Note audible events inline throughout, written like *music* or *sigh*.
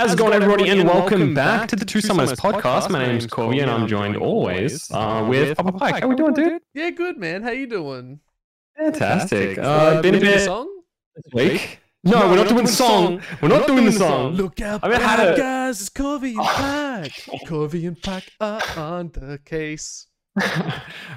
How's it going, everybody, and welcome back to the Two Summoners podcast. My name's Corvy, and I'm joined always uh, with Papa Pike. How we doing, dude? Yeah, good man. How you doing? Fantastic. Uh, Uh, been a the bit song? this week. No, we're not doing the song. We're not doing the song. Look out, I mean, I had bad a- guys! It's Corvy and Pack. *laughs* Corvy and Pack are on the case. All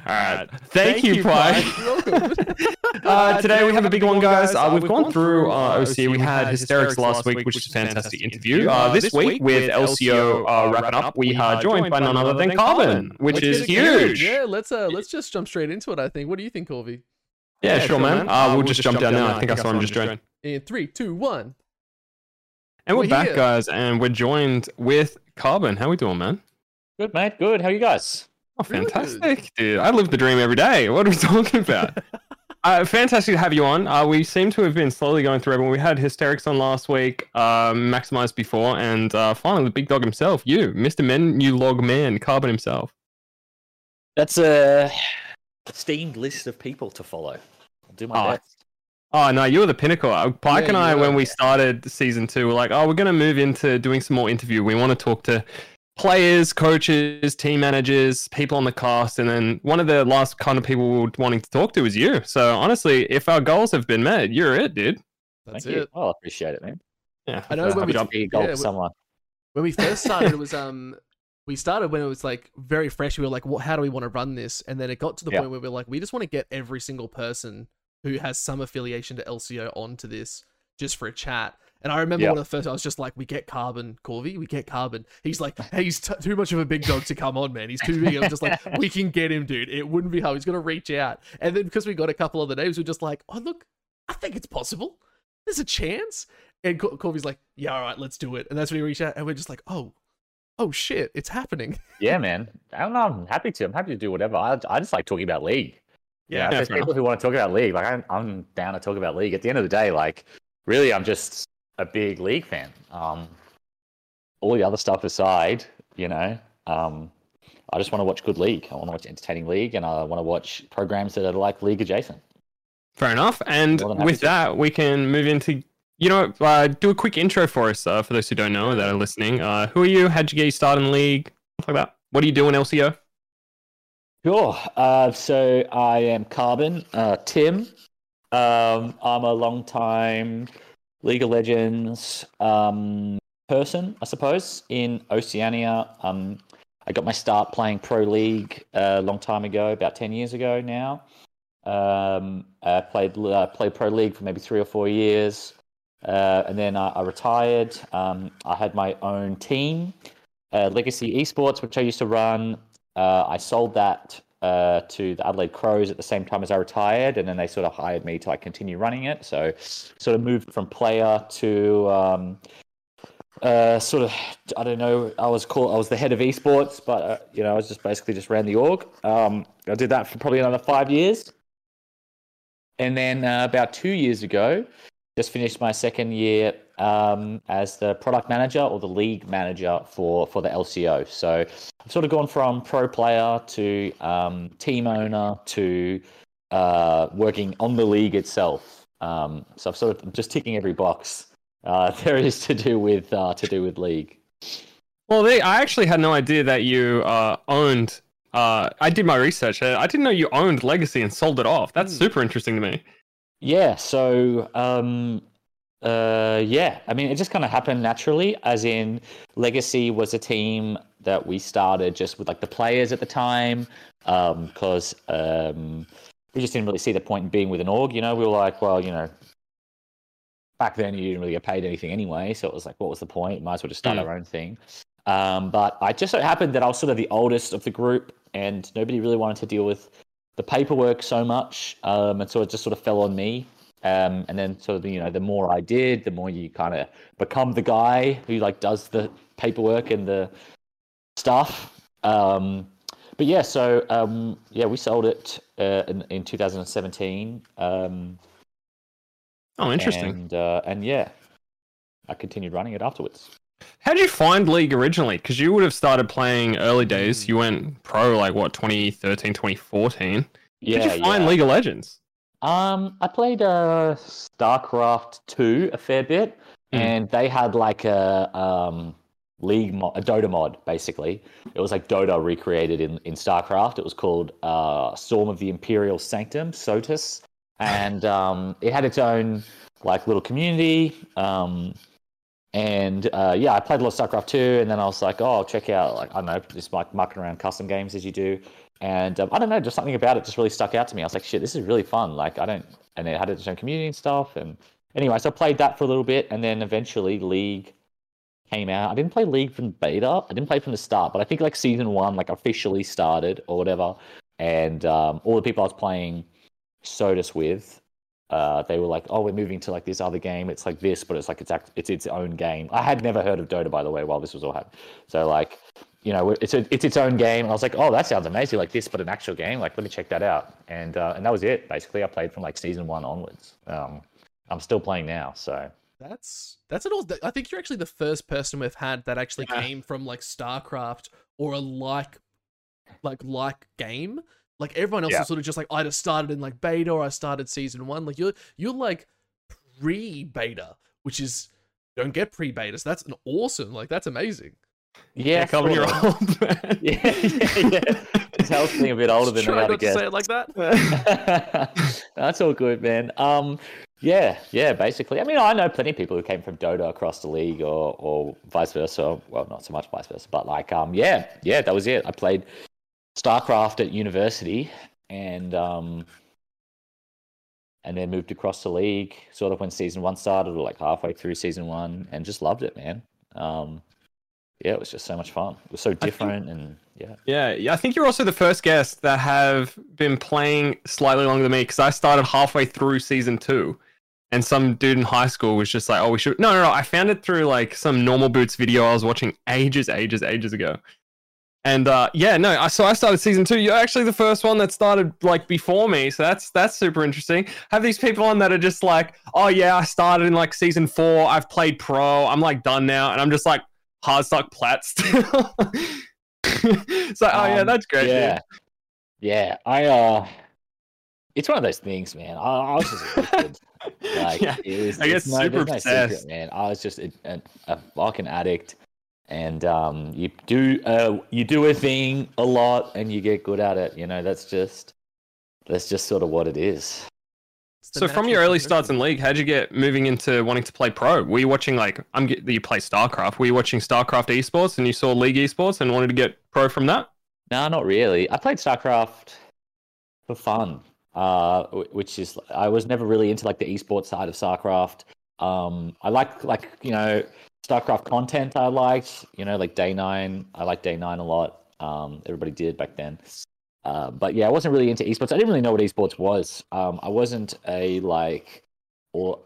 right. *laughs* Thank, you, Pike. You're welcome. *laughs* Uh, today we have a big one, guys. Uh, we've gone through uh, OC. We had Hysterics last week, which was a fantastic interview. Uh, this week, with LCO uh, wrapping up, we are joined by none other than Carbon, which is get it going. huge. Yeah, let's uh, let's just jump straight into it. I think. What do you think, Corvy? Yeah, sure, man. Uh, we'll just jump down now. I think I saw him just join. In three, two, one. And we're We're back, here. guys, and we're joined with Carbon. How are we doing, man? Good, mate. Good. How are you guys? Oh, Really fantastic, dude! I live the dream every day. What are we *laughs* talking about? *laughs* uh, fantastic to have you on. Uh, we seem to have been slowly going through everyone. We had hysterics on last week, um, maximized before, and uh, finally the big dog himself, you, Mister Men, Menulog Man, Carbon himself. That's a esteemed list of people to follow. I'll do my Oh, best. Oh no, you were the pinnacle. Uh, Pike Yeah, and I, when we started season two, were like, "Oh, we're going to move into doing some more interview. We want to talk to players, coaches, team managers, people on the cast." And then one of the last kind of people we were wanting to talk to is you. So honestly, if our goals have been met, you're it, dude. That's Thank it. you. Oh, I appreciate it, man. Yeah, I know when we- Good be goal yeah, for someone. when we first started it *laughs* was um we started when it was like very fresh we were like what how do we want to run this and then it got to the Yeah. point where we are like we just want to get every single person who has some affiliation to lco onto this just for a chat and i remember Yeah. one of the first i was just like we get carbon Corvy we get carbon he's like hey he's t- too much of a big dog to come on man he's too big i'm just like *laughs* we can get him dude it wouldn't be hard he's gonna reach out and then because we got a couple of the names we're just like oh look i think it's possible there's a chance and Cor- Corvy's like, yeah, all right, let's do it. And that's when he reached out, and we're just like, oh, oh shit, it's happening. *laughs* Yeah, man. I don't know. I'm happy to. I'm happy to do whatever. I, I just like talking about league. Yeah, if Yeah, there's people who want to talk about league, like I'm, I'm down to talk about league. At the end of the day, like really, I'm just a big league fan. Um, all the other stuff aside, you know, um, I just want to watch good league. I want to watch entertaining league, and I want to watch programs that are like league adjacent. fair enough. And More than happy with to. that, we can move into. You know, uh, do a quick intro for us uh, for those who don't know that are listening. Uh, who are you? How'd you get your start in league? Stuff like that. What are you doing, LCO? Sure. Uh, so I am Carbon, uh, Tim. Um, I'm a long time League of Legends um, person, I suppose, in Oceania. Um, I got my start playing Pro League a long time ago, about 10 years ago now. Um, I played, uh, played Pro League for maybe three or four years. Uh, and then I, I retired. Um, I had my own team, uh, Legacy Esports, which I used to run. Uh, I sold that uh, to the Adelaide Crows at the same time as I retired, and then they sort of hired me to like continue running it. So, sort of moved from player to um, uh, sort of I don't know. I was called I was the head of esports, but uh, you know I was just basically just ran the org. Um, I did that for probably another five years, and then uh, about two years ago, just finished my second year um, as the product manager or the league manager for for the LCO. So I've sort of gone from pro player to um, team owner to uh, working on the league itself. Um, so I've sort of just ticking every box uh, *laughs* there is to do with uh, to do with league. Well, they, I actually had no idea that you uh, owned. Uh, I did my research. I didn't know you owned Legacy and sold it off. That's Hmm. super interesting to me. Yeah, so um uh yeah, I mean it just kind of happened naturally as in Legacy was a team that we started just with like the players at the time um cuz um we just didn't really see the point in being with an org, you know, we were like, well, you know, back then you didn't really get paid anything anyway, so it was like what was the point? Might as well just start Mm. our own thing. Um but I just so happened that I was sort of the oldest of the group and nobody really wanted to deal with the paperwork so much, um, and so it just sort of fell on me. Um, and then sort of you know, the more I did, the more you kind of become the guy who like does the paperwork and the stuff. Um, but yeah, so um, yeah, we sold it uh, in, in 2017. Um, Oh, interesting. And, uh, and yeah, I continued running it afterwards. How did you find League originally? Because you would have started playing early days. Mm. You went pro like what 2013, 2014. Yeah, Did you find yeah. League of Legends? Um, I played uh, StarCraft 2 a fair bit Mm. and they had like a um, league mod, a Dota mod, basically. It was like Dota recreated in in StarCraft. It was called uh, Storm of the Imperial Sanctum, SOTIS, and um, it had its own like little community. Um, and uh, yeah, I played a lot of StarCraft 2, and then I was like, oh, I'll check out, like, I don't know, just like mucking around custom games as you do. And um, I don't know, just something about it just really stuck out to me. I was like, shit, this is really fun. Like, I don't, and it had its own community and stuff. And anyway, so I played that for a little bit, and then eventually League came out. I didn't play League from beta. I didn't play from the start, but I think like season one, like officially started or whatever. And um, all the people I was playing SOTIS with, uh, they were like, "Oh, we're moving to like this other game. It's like this, but it's like it's act- it's its own game." I had never heard of Dota, by the way, while this was all happening. So like, you know, it's a, it's its own game. And I was like, "Oh, that sounds amazing! Like this, but an actual game. Like, let me check that out." And uh, and that was it. Basically, I played from like season one onwards. Um, I'm still playing now, so That's that's an awesome. I think you're actually the first person we've had that actually Yeah. came from like StarCraft or a like like like game. Like everyone else Yeah. is sort of just like I just started in like beta or I started season one. Like you're you're like pre beta, which is you don't get pre beta. So that's an awesome. Like that's amazing. yeah, Calvin, you're old, *laughs* man. *laughs* yeah, yeah, yeah. It helps being a bit older than Try the to guest. say it like that. *laughs* That's all good, man. Um, yeah, yeah. Basically, I mean, I know plenty of people who came from Dota across the league, or or vice versa. Well, not so much vice versa, but like, um, yeah, yeah. That was it. I played StarCraft at university, and um, and then moved across the league. Sort of when season one started, or like halfway through season one, and just loved it, man. Um, yeah, it was just so much fun. It was so different, and yeah. Yeah, yeah, I think you're also the first guest that have been playing slightly longer than me because I started halfway through season two, and some dude in high school was just like, "Oh, we should." No, no, no. I found it through like some normal boots video I was watching ages, ages, ages ago. And uh, yeah, no, I so I started season two. You're actually the first one that started like before me, so that's that's super interesting. Have these people on that are just like, "Oh yeah, I started in like season four. I've played pro. I'm like done now," and I'm just like hard stuck plat still. *laughs* so oh yeah, Um, that's great. dude. Yeah, yeah. I uh, it's one of those things, man. I, I was just addicted. *laughs* like Yeah, it was. I guess no, super no secret, obsessed. man. I was just a, a, a fucking addict, and um, you do uh, you do a thing a lot, and you get good at it. You know, that's just that's just sort of what it is. So from your early starts in league, how'd you get moving into wanting to play pro? Were you watching like I'm get you play StarCraft? Were you watching StarCraft esports and you saw League esports and wanted to get pro from that? No, not really. I played StarCraft for fun, uh, which is I was never really into like the esports side of StarCraft. Um, I like like you know StarCraft content. I liked you know like Day Nine. I liked Day Nine a lot. Um, everybody did back then. Uh, but yeah, I wasn't really into esports. I didn't really know what esports was. Um, I wasn't a like, or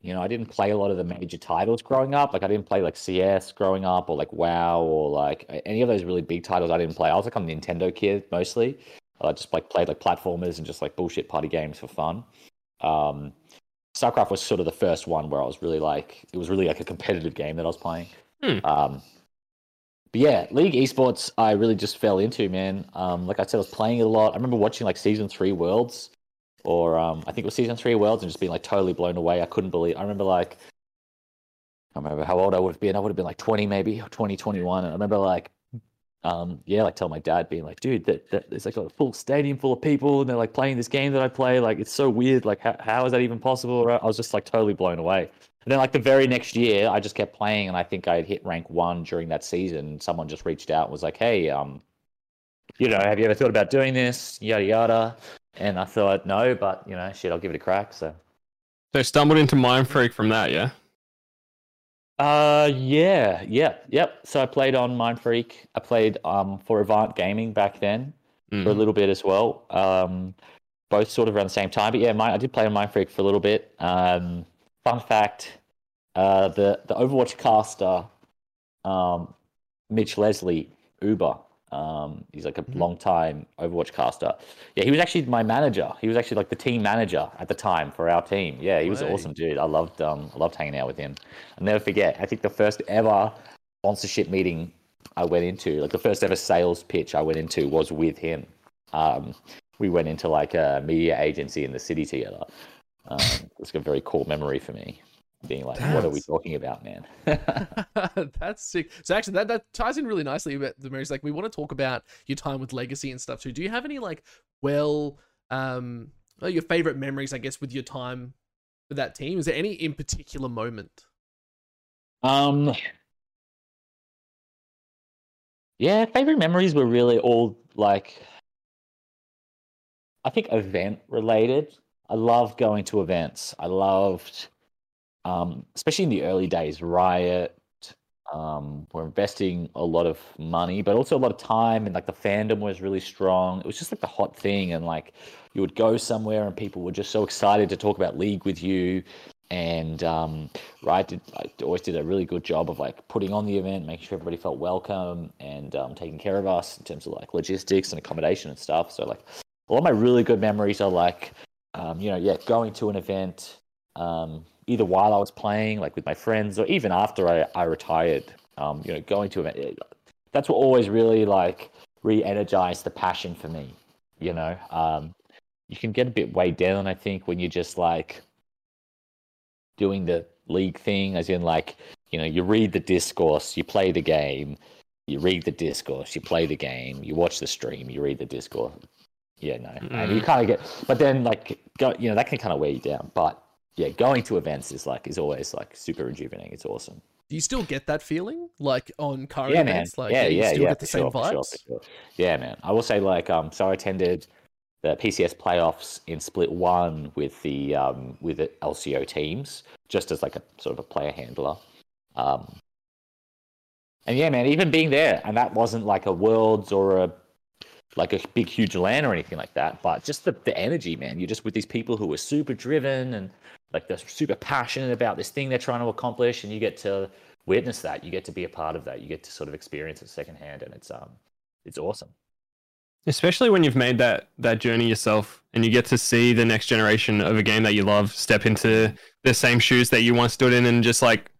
you know, I didn't play a lot of the major titles growing up. Like I didn't play like CS growing up, or like WoW, or like any of those really big titles. I didn't play. I was like a Nintendo kid mostly. I just like played like platformers and just like bullshit party games for fun. Um, StarCraft was sort of the first one where I was really like, it was really like a competitive game that I was playing. Hmm. Um, but yeah, League Esports, I really just fell into, man. Um, like I said, I was playing it a lot. I remember watching like season three Worlds, or um, I think it was season three Worlds, and just being like totally blown away. I couldn't believe. I remember like, I remember how old I would have been. I would have been like 20, maybe 20, 21. And I remember like, um, yeah, like tell my dad being like, dude, that, that there's like a full stadium full of people, and they're like playing this game that I play. Like, it's so weird. Like, how, how is that even possible? Right? I was just like totally blown away. And then like the very next year, I just kept playing, and I think I had hit rank one during that season. Someone just reached out and was like, "Hey, um, you know, have you ever thought about doing this? Yada yada." And I thought, no, but you know, shit, I'll give it a crack. So, So stumbled into Mindfreak from that, yeah. Uh, yeah, yeah, yep. So I played on Mindfreak. I played um for Avant Gaming back then for a Mm. little bit as well. Um, both sort of around the same time. But yeah, my, I did play on Mindfreak for a little bit. Um, fun fact: uh, the the Overwatch caster, um, Mitch Leslie Uber. Um, he's like a Mhm. long time Overwatch caster. Yeah, he was actually my manager. He was actually like the team manager at the time for our team. Yeah, he was an awesome dude. I loved um, I loved hanging out with him. I'll never forget. I think the first ever sponsorship meeting I went into, like the first ever sales pitch I went into, was with him. Um, we went into like a media agency in the city together. Um, it's a very cool memory for me. Being like, "What are we talking about, man?" *laughs* *laughs* That's sick. So actually, that that ties in really nicely about the Marys. Like, we want to talk about your time with Legacy and stuff too. Do you have any like, well, um, well, your favorite memories? I guess with your time with that team. Is there any in particular moment? Um, yeah, favorite memories were really all like, I think event related. I loved going to events. I loved, um, especially in the early days, Riot. Um, we're investing a lot of money, but also a lot of time, and like the fandom was really strong. It was just like the hot thing, and like you would go somewhere, and people were just so excited to talk about League with you and um, Riot did I always did a really good job of like putting on the event, making sure everybody felt welcome, and um, taking care of us in terms of like logistics and accommodation and stuff. So like a lot of my really good memories are like, um, you know, yeah, going to an event, um, either while I was playing, like with my friends, or even after I, I retired. Um, you know, going to event. That's what always really like re-energized the passion for me. You know, um, you can get a bit weighed down, I think, when you're just like doing the league thing, as in like, you know, you read the discourse, you play the game, you read the discourse, you play the game, you watch the stream, you read the discourse. Yeah, no, and you kind of get, but then like, go, you know, that can kind of weigh you down. But yeah, going to events is like is always like super rejuvenating. It's awesome. Do you still get that feeling like on current yeah, man. events? Like, yeah, you yeah, still yeah. get the same sure, for vibes. sure, for sure. Yeah, man. I will say like um, so I attended the PCS playoffs in Split One with the um with the LCO teams, just as like a sort of a player handler. Um, and yeah, man, even being there, and that wasn't like a worlds or a like a big huge LAN or anything like that, but just the, the energy, man. You're just with these people who are super driven and like they're super passionate about this thing they're trying to accomplish, and you get to witness that. You get to be a part of that. You get to sort of experience it secondhand, and it's um, it's awesome. Especially when you've made that that journey yourself and you get to see the next generation of a game that you love step into the same shoes that you once stood in and just like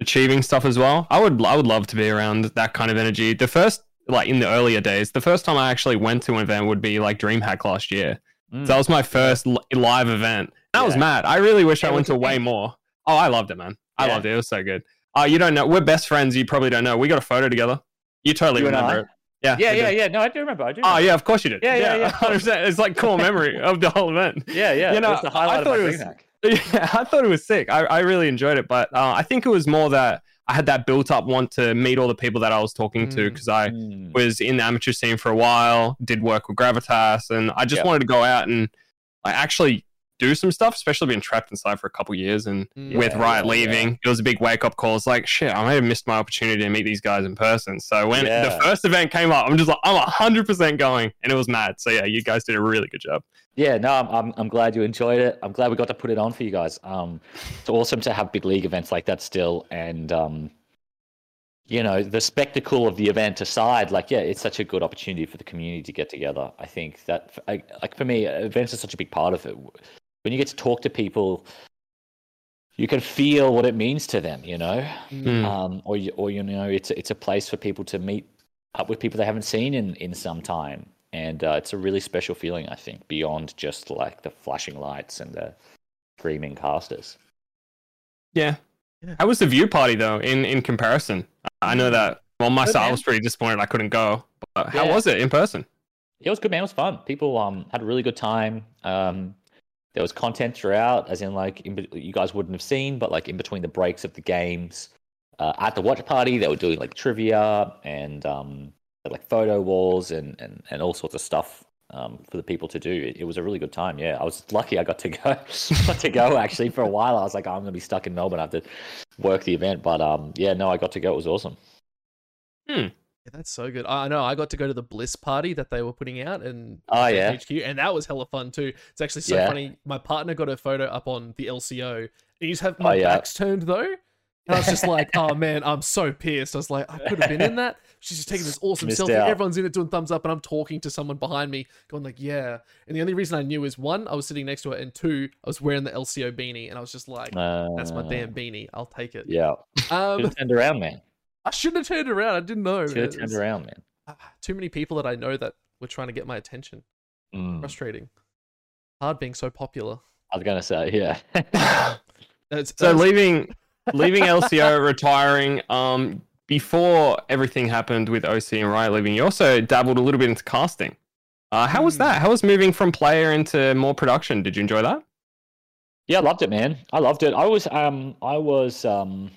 achieving stuff as well. I would I would love to be around that kind of energy. The first like in the earlier days, the first time I actually went to an event would be like DreamHack last year. Mm. So that was my first li- live event. That was mad. I really wish Yeah, I went to way more. Oh, I loved it, man. I Yeah. loved it. It was so good. Oh, you don't know. We're best friends. You probably don't know. We got a photo together. You totally You remember it. Yeah. yeah, yeah, yeah. No, I do remember. I do. Oh yeah, of course you did. Yeah, yeah, yeah. 100%. *laughs* It's like core memory *laughs* of the whole event. yeah, yeah. You know, it was the highlight I of thought my it was-. *laughs* Yeah, I thought it was sick. I, I really enjoyed it, but uh, I think it was more that I had that built up want to meet all the people that I was talking to Mm. because I Mm. was in the amateur scene for a while, did work with Gravitas, and I just Yeah. wanted to go out and like, actually do some stuff, especially being trapped inside for a couple years and Mm. with Yeah, Riot yeah, leaving, it was a big wake up call. It's like, shit, I may have missed my opportunity to meet these guys in person. So when Yeah. the first event came up, I'm just like, I'm 100% going, and it was mad. So yeah, you guys did a really good job. Yeah, no, I'm, I'm I'm glad you enjoyed it. I'm glad we got to put it on for you guys. Um, it's awesome to have big league events like that still, and um, you know, the spectacle of the event aside, like yeah, it's such a good opportunity for the community to get together. I think that I, like for me, events are such a big part of it. When you get to talk to people, you can feel what it means to them. You know, Mm. um, or you, or you know, it's a- it's a place for people to meet up with people they haven't seen in in some time, and uh, it's a really special feeling. I think beyond just like the flashing lights and the screaming casters. Yeah. Yeah. How was the view party though? In in comparison, I know that. Well, myself, I was pretty disappointed I couldn't go. But how Yeah. was it in person? It was good, man. It was fun. People um had a really good time. Um, there was content throughout, as in like in, you guys wouldn't have seen, but like in between the breaks of the games, uh, at the watch party, they were doing like trivia and um like photo walls and and, and all sorts of stuff um for the people to do. It, it was a really good time. Yeah, I was lucky I got to go. *laughs* got to go actually for a while. I was like, "Oh, I'm gonna be stuck in Melbourne. I have to work the event, but um yeah, no, I got to go. It was awesome. Yeah, that's so good. I know. I got to go to the Bliss party that they were putting out, and Oh, yeah. HQ, and that was hella fun too. It's actually so Yeah. funny. My partner got a photo up on the LCO, and you just have my Oh, yeah. back's turned though. And I was just like, oh man, I'm so pissed. I was like, I could have been in that. She's just taking this *laughs* awesome Missed selfie. out. Everyone's in it doing thumbs up, and I'm talking to someone behind me, going like, yeah. And the only reason I knew is one, I was sitting next to her, and two, I was wearing the LCO beanie, and I was just like, that's my Uh, damn beanie. I'll take it. Yeah, Um, turned around, man. I shouldn't have turned around. I didn't know. Should have turned around, man. ah, too many people that I know that were trying to get my attention. Mm. Frustrating. Hard being so popular. I was gonna say, yeah. *laughs* That's, So that's- leaving *laughs* leaving LCO, retiring. Um, before everything happened with OC and Riot leaving, you also dabbled a little bit into casting. Uh, how was Hmm. that? How was moving from player into more production? Did you enjoy that? Yeah, I loved it, man. I loved it. I was um I was um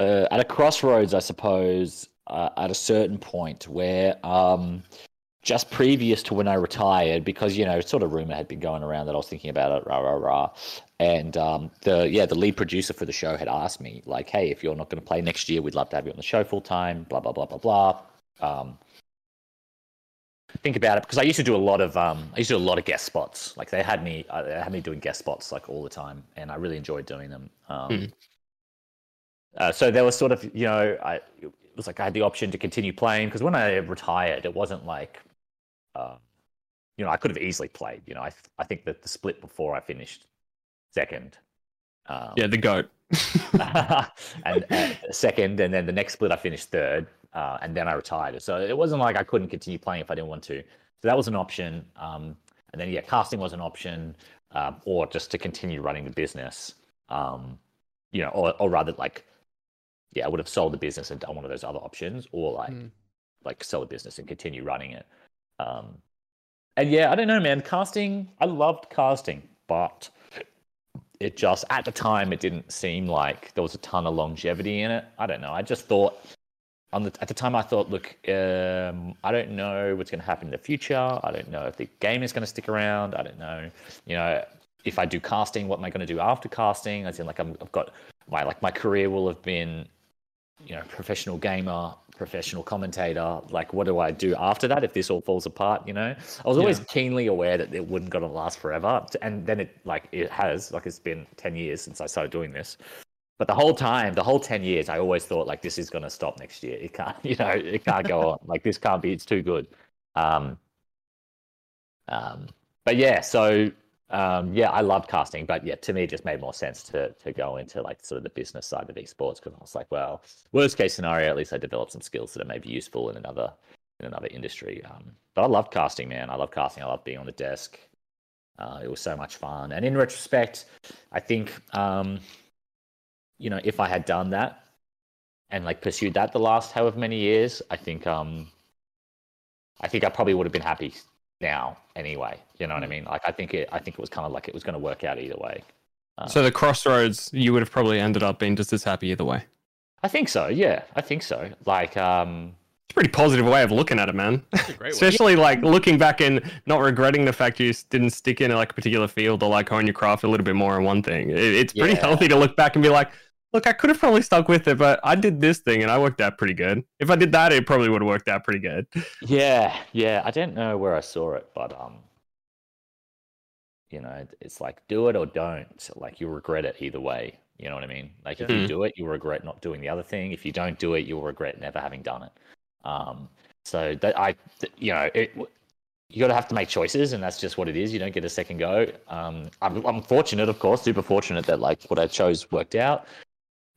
uh, at a crossroads, I suppose, uh, at a certain point where um just previous to when I retired, because you know, sort of rumor had been going around that I was thinking about it, rah rah rah, and um the yeah the lead producer for the show had asked me like, hey, if you're not going to play next year, we'd love to have you on the show full time, blah blah blah blah blah. Um, think about it because I used to do a lot of um, I used to do a lot of guest spots. Like they had me, uh, they had me doing guest spots like all the time, and I really enjoyed doing them. Um, Hmm. Uh, so there was sort of you know I it was like I had the option to continue playing because when I retired, it wasn't like uh, you know I could have easily played. You know I I think that the split before I finished second. Um, Yeah, the goat. *laughs* and uh, second, and then the next split I finished third, uh, and then I retired. So it wasn't like I couldn't continue playing if I didn't want to. So that was an option. Um, and then yeah, casting was an option, um, or just to continue running the business. Um, you know, or or rather like, yeah, I would have sold the business and done one of those other options, or like Hmm. like sell the business and continue running it. Um, and yeah, I don't know, man. Casting, I loved casting, but it just at the time it didn't seem like there was a ton of longevity in it. I don't know. I just thought on the at the time I thought, look, um, I don't know what's going to happen in the future. I don't know if the game is going to stick around. I don't know, you know, if I do casting, what am I going to do after casting? As in, like I'm, I've got my like my career will have been, you know, professional gamer, professional commentator. Like, what do I do after that if this all falls apart? You know, I was always Yeah. keenly aware that it wouldn't to last forever, and then it like it has. Like, it's been ten years since I started doing this. But the whole time, the whole ten years, I always thought like this is going to stop next year. It can't, *laughs* you know, it can't go on. Like this can't be. It's too good. Um, um, but yeah, so um, yeah, I loved casting, but yeah, to me, it just made more sense to to go into like sort of the business side of esports because I was like, well, worst case scenario, at least I developed some skills that are maybe useful in another in another industry. Um, but I loved casting, man. I love casting. I love being on the desk. Uh, it was so much fun. And in retrospect, I think um, you know if I had done that and like pursued that the last however many years, I think um, I think I probably would have been happy now anyway. You know what I mean? Like I think it I think it was kind of like it was going to work out either way. Uh, So the crossroads, you would have probably ended up being just as happy either way. I think so. Yeah, I think so. Like um, It's a pretty positive way of looking at it, man. That's a great one. Especially like looking back and not regretting the fact you s- didn't stick in like a particular field or like hone your craft a little bit more on one thing. It, it's pretty Yeah. healthy to look back and be like, look, I could have probably stuck with it, but I did this thing and I worked out pretty good. If I did that, it probably would have worked out pretty good. Yeah, yeah. I don't know where I saw it, but um, you know, it's like do it or don't. So, like you'll regret it either way. You know what I mean? Like if Yeah. you do it, you'll regret not doing the other thing. If you don't do it, you'll regret never having done it. Um, so that I, you know, it, you got to have to make choices, and that's just what it is. You don't get a second go. Um, I'm, I'm fortunate, of course, super fortunate that like what I chose worked out.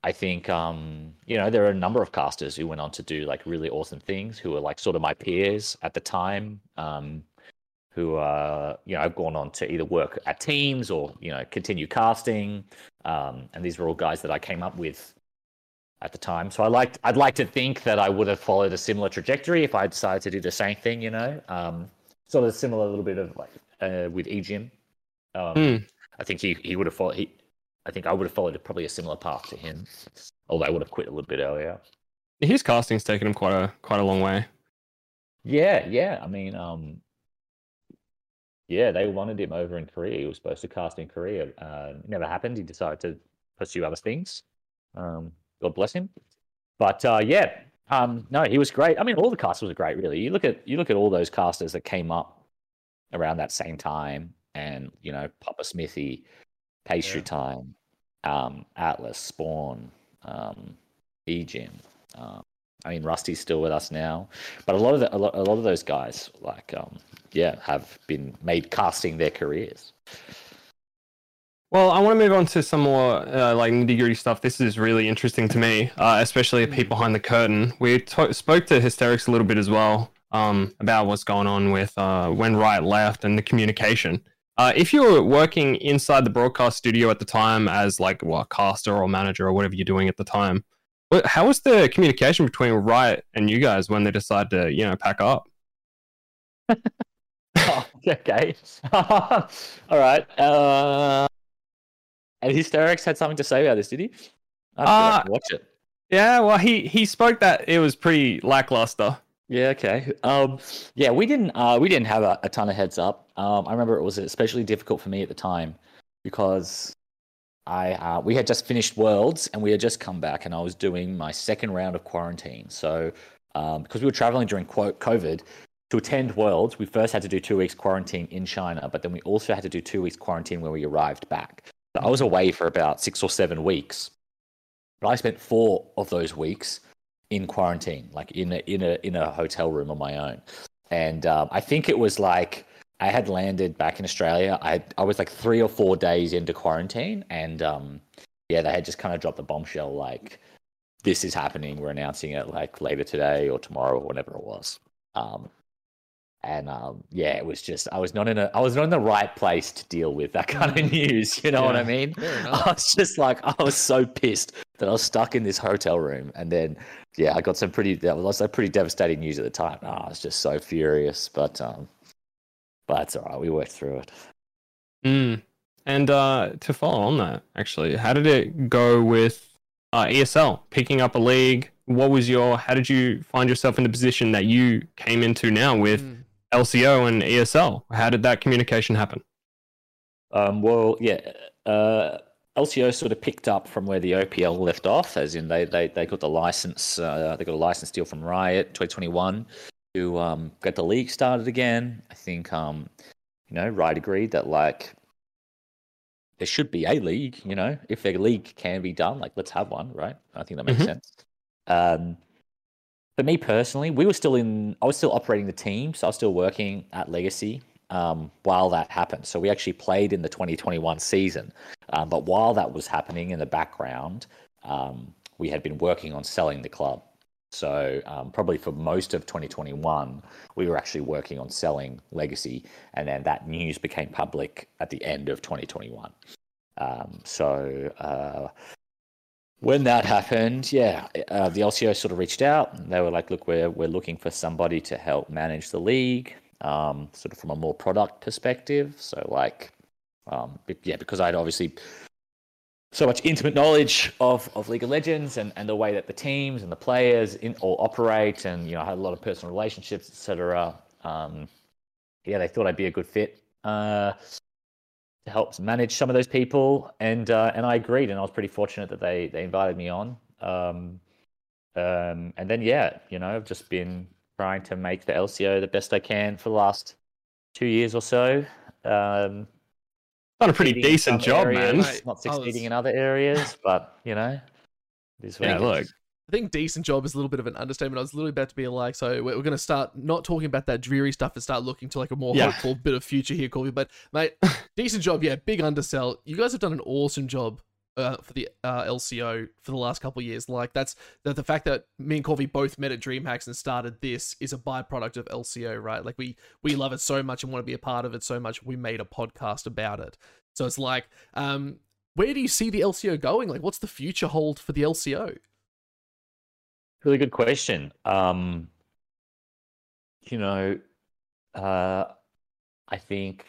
I think um, you know there are a number of casters who went on to do like really awesome things, who were like sort of my peers at the time, um, who uh, you know I've gone on to either work at teams or you know continue casting, um, and these were all guys that I came up with at the time. So I liked I'd like to think that I would have followed a similar trajectory if I decided to do the same thing. You know, um, sort of similar, a little bit of like uh, with Ejim. Um, Hmm. I think he, he would have followed. He, I think I would have followed probably a similar path to him, although I would have quit a little bit earlier. His casting's taken him quite a quite a long way. Yeah, yeah. I mean, um, yeah, they wanted him over in Korea. He was supposed to cast in Korea. Uh, it never happened. He decided to pursue other things. Um, God bless him. But uh, yeah, um, no, he was great. I mean, all the casters were great. Really, you look at you look at all those casters that came up around that same time, and you know, Papa Smithy, Pastry Yeah. Time, um, Atlas, Spawn, um, Ejim. Um, I mean, Rusty's still with us now, but a lot of the, a lot, a lot of those guys, like, um, yeah, have been made casting their careers. Well, I want to move on to some more uh, like nitty gritty stuff. This is really interesting to me, uh, especially a peek behind the curtain. We to- spoke to Hysterics a little bit as well um, about what's going on with uh, when Riot left and the communication. Uh, if you were working inside the broadcast studio at the time as like well, a caster or manager or whatever you're doing at the time, what, how was the communication between Riot and you guys when they decided to you know pack up? *laughs* oh, *laughs* okay. *laughs* All right. Uh, and Hysterics had something to say about this, did he? I have to go back Uh, watch it. Yeah, well, he he spoke that it was pretty lackluster. Yeah, okay. Um, yeah, we didn't uh, we didn't have a, a ton of heads up. Um, I remember it was especially difficult for me at the time because I uh, we had just finished Worlds and we had just come back and I was doing my second round of quarantine. So um, because we were traveling during quote COVID to attend Worlds, we first had to do two weeks quarantine in China, but then we also had to do two weeks quarantine when we arrived back. So I was away for about six or seven weeks, but I spent four of those weeks in quarantine, like in a in a in a hotel room on my own. And um, I think it was like I had landed back in Australia. I I was like three or four days into quarantine, and um, yeah, they had just kind of dropped the bombshell like this is happening. We're announcing it like later today or tomorrow or whatever it was. Um, and um, yeah, it was just I was not in a I was not in the right place to deal with that kind of news. You know what I mean? *laughs* I was just like I was so pissed that I was stuck in this hotel room, and then yeah, I got some pretty that was also pretty devastating news at the time. Oh, I was just so furious, but um, but it's all right. We worked through it. Mm. And uh, to follow on that, actually, how did it go with uh, ESL picking up a league? What was your? How did you find yourself in the position that you came into now with Mm. LCO and ESL? How did that communication happen? Um, well, yeah, uh, LCO sort of picked up from where the OPL left off, as in they they, they got the license, uh, they got a license deal from Riot 2021 to um, get the league started again. I think um, you know Riot agreed that like there should be a league. You know, if a league can be done, like let's have one, right? I think that makes Mhm. sense. Um, for me personally, we were still in. I was still operating the team, so I was still working at Legacy um, while that happened. So we actually played in the 2021 season. Um, but while that was happening in the background, um, we had been working on selling the club. So um, probably for most of 2021, we were actually working on selling Legacy, and then that news became public at the end of 2021. Um, so uh, when that happened, yeah, uh, the LCO sort of reached out. They were like, "Look, we're we're looking for somebody to help manage the league, um, sort of from a more product perspective." So like, um, yeah, because I'd obviously so much intimate knowledge of, of League of Legends and, and the way that the teams and the players in, all operate, and you know, I had a lot of personal relationships, etc. Um, yeah, they thought I'd be a good fit uh, to help manage some of those people, and uh, and I agreed, and I was pretty fortunate that they they invited me on. Um, um, and then yeah, you know, I've just been trying to make the LCO the best I can for the last two years or so. Um, Done a pretty decent job, areas, man. Not I was- succeeding in other areas, but you know, it is what Yeah, look. I think decent job is a little bit of an understatement. I was literally about to be like, so we're, we're going to start not talking about that dreary stuff and start looking to like a more Yeah. hopeful bit of future here, Corvy. But mate, *laughs* decent job, yeah, big undersell. You guys have done an awesome job uh, for the uh, LCO for the last couple years. Like that's the, the fact that me and Corvy both met at DreamHacks and started this is a byproduct of LCO, right? Like we we love it so much and want to be a part of it so much. We made a podcast about it. So it's like, um, where do you see the LCO going? Like, what's the future hold for the LCO? Really good question. Um, you know, uh, I think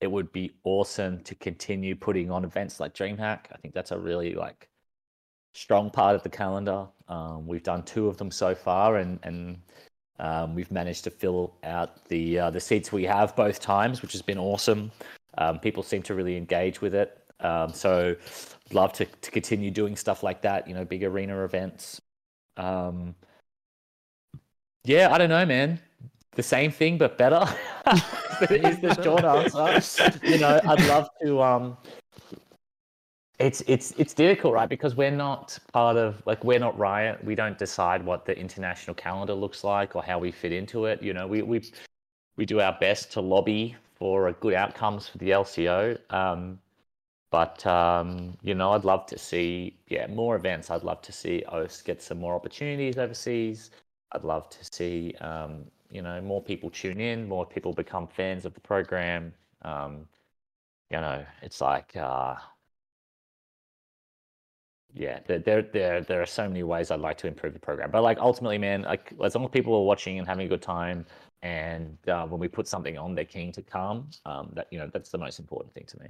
it would be awesome to continue putting on events like DreamHack. I think that's a really like strong part of the calendar. Um, we've done two of them so far, and and um, we've managed to fill out the uh, the seats we have both times, which has been awesome. Um, people seem to really engage with it. Um, so, love to, to continue doing stuff like that. You know, big arena events. Um, yeah, I don't know, man. The same thing, but better *laughs* is the short answer. You know, I'd love to. Um, it's it's it's difficult, right? Because we're not part of like we're not Riot. We don't decide what the international calendar looks like or how we fit into it. You know, we we we do our best to lobby for a good outcomes for the LCO. Um, but um, you know, I'd love to see yeah more events. I'd love to see OS get some more opportunities overseas. I'd love to see um, you know more people tune in, more people become fans of the program. Um, you know, it's like, uh, yeah, there, there, there, there are so many ways I'd like to improve the program. But like ultimately, man, like as long as people are watching and having a good time, and uh, when we put something on, they're keen to come. Um, that you know, that's the most important thing to me.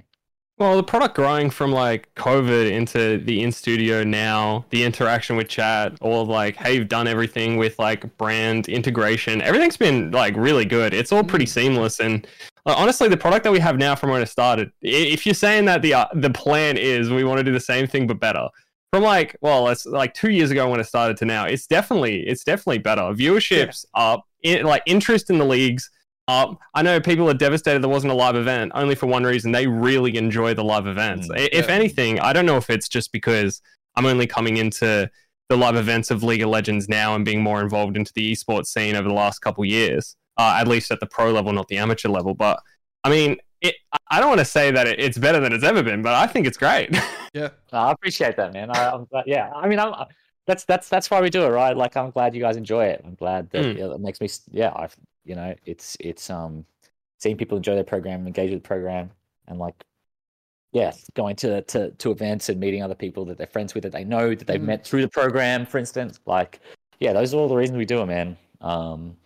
Well, the product growing from like COVID into the in studio now, the interaction with chat, all of like, hey, you've done everything with like brand integration. Everything's been like really good. It's all pretty seamless. And uh, honestly, the product that we have now from when it started, if you're saying that the uh, the plan is we want to do the same thing but better, from like well, it's like two years ago when it started to now, it's definitely it's definitely better. Viewerships up, in, like interest in the leagues up. I know people are devastated there wasn't a live event, only for one reason. They really enjoy the live events. Mm, if yeah. anything, I don't know if it's just because I'm only coming into the live events of League of Legends now and being more involved into the esports scene over the last couple years, uh, at least at the pro level, not the amateur level. But I mean, it, I don't want to say that it, it's better than it's ever been, but I think it's great. *laughs* Yeah. I appreciate that, man. I, I'm. Yeah, I mean, I'm. That's that's that's why we do it, right? Like, I'm glad you guys enjoy it. I'm glad that Mm. that makes me. Yeah, I've you know, it's it's um, seeing people enjoy their program, engage with the program, and like, yeah, going to to to events and meeting other people that they're friends with that they know that they've Mhm. met through the program, for instance. Like, yeah, those are all the reasons we do it, man. Um,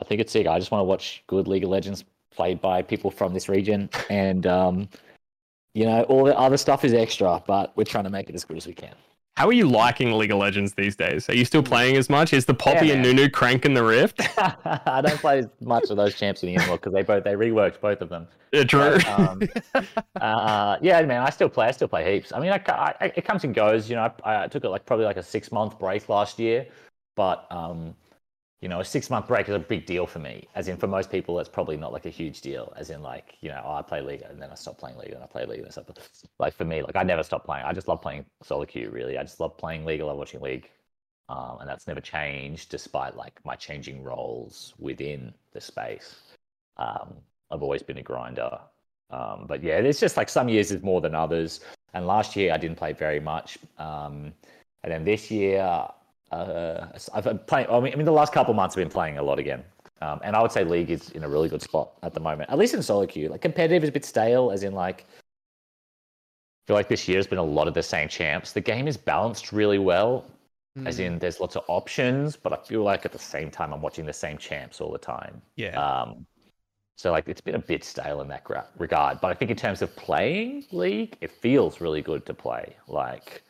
I think it's sick. I just want to watch good League of Legends played by people from this region, and um, you know, all the other stuff is extra, but we're trying to make it as good as we can. How are you liking League of Legends these days? Are you still playing as much? Is the Poppy and man. Nunu cranking the rift? *laughs* I don't play as much of those champs anymore because they both they reworked both of them. Uh, Drew. But, um, *laughs* uh, yeah, man, I still play. I still play heaps. I mean, I, I, it comes and goes. You know, I, I took it like probably like a six month break last year, but um, you know, a six month break is a big deal for me. As in, for most people, it's probably not like a huge deal. As in, like you know, oh, I play League and then I stop playing League and I play League and stuff. Like for me, like I never stop playing. I just love playing solo queue. Really, I just love playing League. I love watching League. Um, and that's never changed despite like my changing roles within the space. Um, I've always been a grinder. Um, but yeah, it's just like some years is more than others. And last year I didn't play very much. Um, and then this year, uh, I've been playing. I mean, I mean, the last couple months I've been playing a lot again. Um, and I would say League is in a really good spot at the moment, at least in solo queue. Like competitive is a bit stale, as in like. I feel like this year has been a lot of the same champs. The game is balanced really well, as Mm, in there's lots of options, but I feel like at the same time I'm watching the same champs all the time. yeah. Um, so like it's been a bit stale in that gra- regard, but I think in terms of playing League, it feels really good to play. Like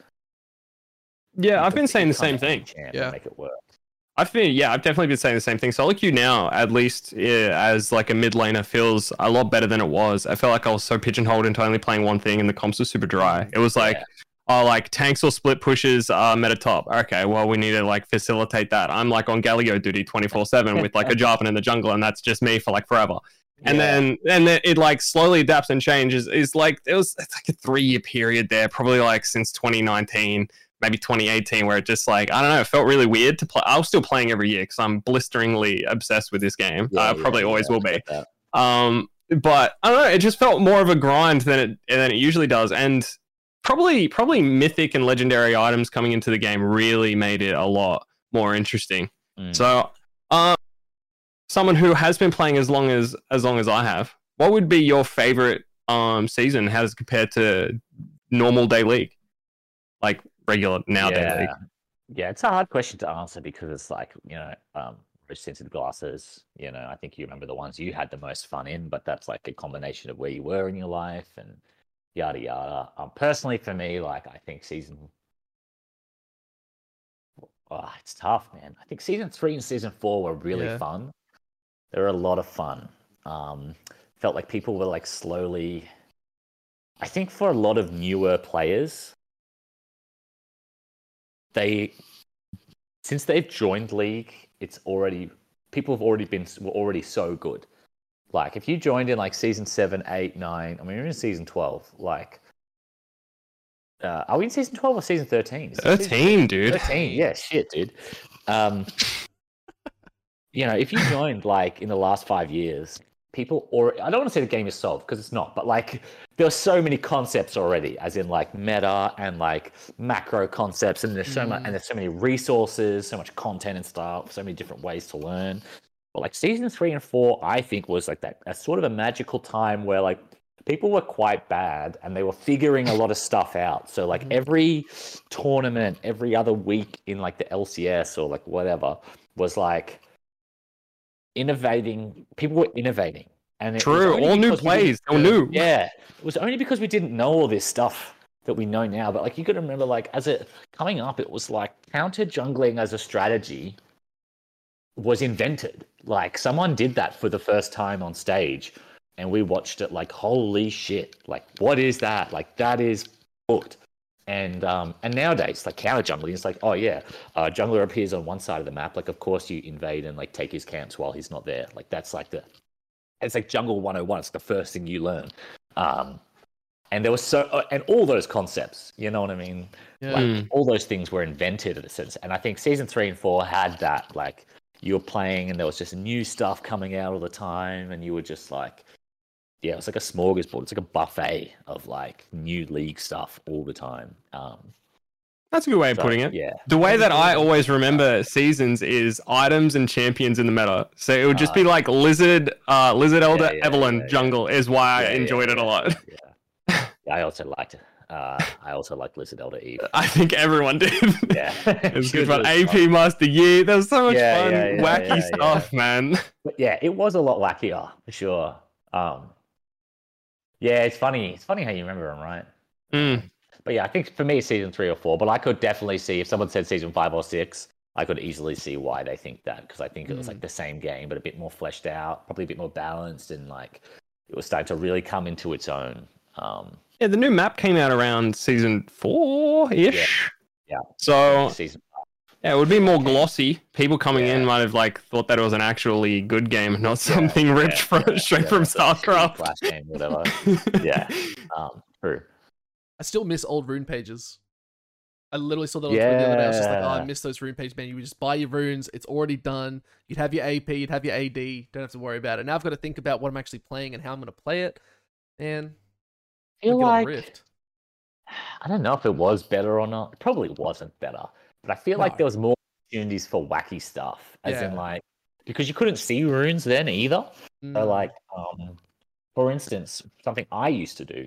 yeah, I've been saying the same kind of any thing. Yeah. make it work. I've been, yeah, I've definitely been saying the same thing. So Solo queue now, at least yeah, as like a mid laner, feels a lot better than it was. I felt like I was so pigeonholed into only playing one thing, and the comps were super dry. It was like, Yeah. oh, like tanks or split pushes are meta top. Okay, well, we need to like facilitate that. I'm like on Galio duty 24 seven with like a *laughs* Jarvan in the jungle, and that's just me for like forever. And Yeah. then and then it like slowly adapts and changes. Is like it was it's like a three year period there, probably like since 2019 maybe 2018 where it just like I don't know, it felt really weird to play. I was still playing every year because I'm blisteringly obsessed with this game. Yeah, uh, yeah, probably always yeah, will be. Um, but I don't know, it just felt more of a grind than it than it usually does, and probably probably mythic and legendary items coming into the game really made it a lot more interesting. Mm. So, um, someone who has been playing as long as as long as I have, what would be your favorite um season? How does it compare to normal day league, like regular now day yeah. Yeah, it's a hard question to answer because it's like, you know, um, rose tinted glasses, you know, I think you remember the ones you had the most fun in, but that's like a combination of where you were in your life and yada yada. Um, personally, for me, like, I think season. Oh, it's tough, man. I think season three and season four were really Yeah. fun. They were a lot of fun. Um, felt like people were like slowly. I think for a lot of newer players, they since they've joined league it's already people have already been were already so good. Like if you joined in like season 7 8 9 i mean you're in season 12 like uh, are we in season 12 or season 13 Is it season 13, dude. 13 yeah shit dude. Um you know if you joined like in the last five years people or i don't want to say the game is solved because it's not but like there are so many concepts already as in like meta and like macro concepts and there's so much Mm. and there's so many resources so much content and stuff so many different ways to learn but like season three and four i think was like that a sort of a magical time where like people were quite bad and they were figuring a lot of stuff out. So like Mhm. every tournament, every other week in like the LCS or like whatever was like innovating. People were innovating. And it True, all new plays, all new. Yeah, it was only because we didn't know all this stuff that we know now. But like you got to remember, like as it coming up, it was like counter jungling as a strategy was invented. Like someone did that for the first time on stage, and we watched it. Like holy shit! Like what is that? Like that is booked. And um, and nowadays, like counter jungling, it's like, oh yeah, uh, jungler appears on one side of the map. Like of course you invade and like take his camps while he's not there. Like that's like the it's like jungle 101 it's the first thing you learn um and there was so uh, and all those concepts you know what i mean Yeah. like Mm. all those things were invented in a sense and i think season three and four had that like you were playing and there was just new stuff coming out all the time and you were just like yeah it was like a smorgasbord it's like a buffet of like new league stuff all the time um That's a good way of so, putting it. yeah The way that I always remember seasons is items and champions in the meta. So it would just be like Lizard, uh, Lizard Elder, yeah, Evelynn, yeah, yeah. Jungle is why Yeah, I yeah, enjoyed it a lot. yeah. *laughs* yeah i also liked uh i also liked lizard elder eve I think everyone did. yeah *laughs* *laughs* It was good fun. AP Master Yi. There was so much Yeah, fun, yeah, yeah, wacky yeah, yeah. stuff, man. But yeah, it was a lot wackier for sure. Um, yeah, it's funny. It's funny how you remember them, right? Mm. But yeah, I think for me, it's season three or four. But I could definitely see if someone said season five or six, I could easily see why they think that because I think it was like the same game, but a bit more fleshed out, probably a bit more balanced, and like it was starting to really come into its own. Um, Yeah, the new map came out around season four ish. Yeah. So season. Yeah, it would be more glossy. People coming in might have like thought that it was an actually good game, not something ripped yeah, from yeah, straight yeah, from like a StarCraft. Flash game, whatever. *laughs* yeah. Um, true. I still miss old rune pages. I literally saw that on Twitter the other day. I was just like, oh, I Yeah. miss those rune pages, man. You would just buy your runes. It's already done. You'd have your AP, you'd have your AD. Don't have to worry about it. Now I've got to think about what I'm actually playing and how I'm going to play it. And I feel like Rift. *sighs* I don't know if it was better or not. It probably wasn't better, but I feel No. like there was more opportunities for wacky stuff, as in like because you couldn't see runes then either. So Mm, like, um, for instance, something I used to do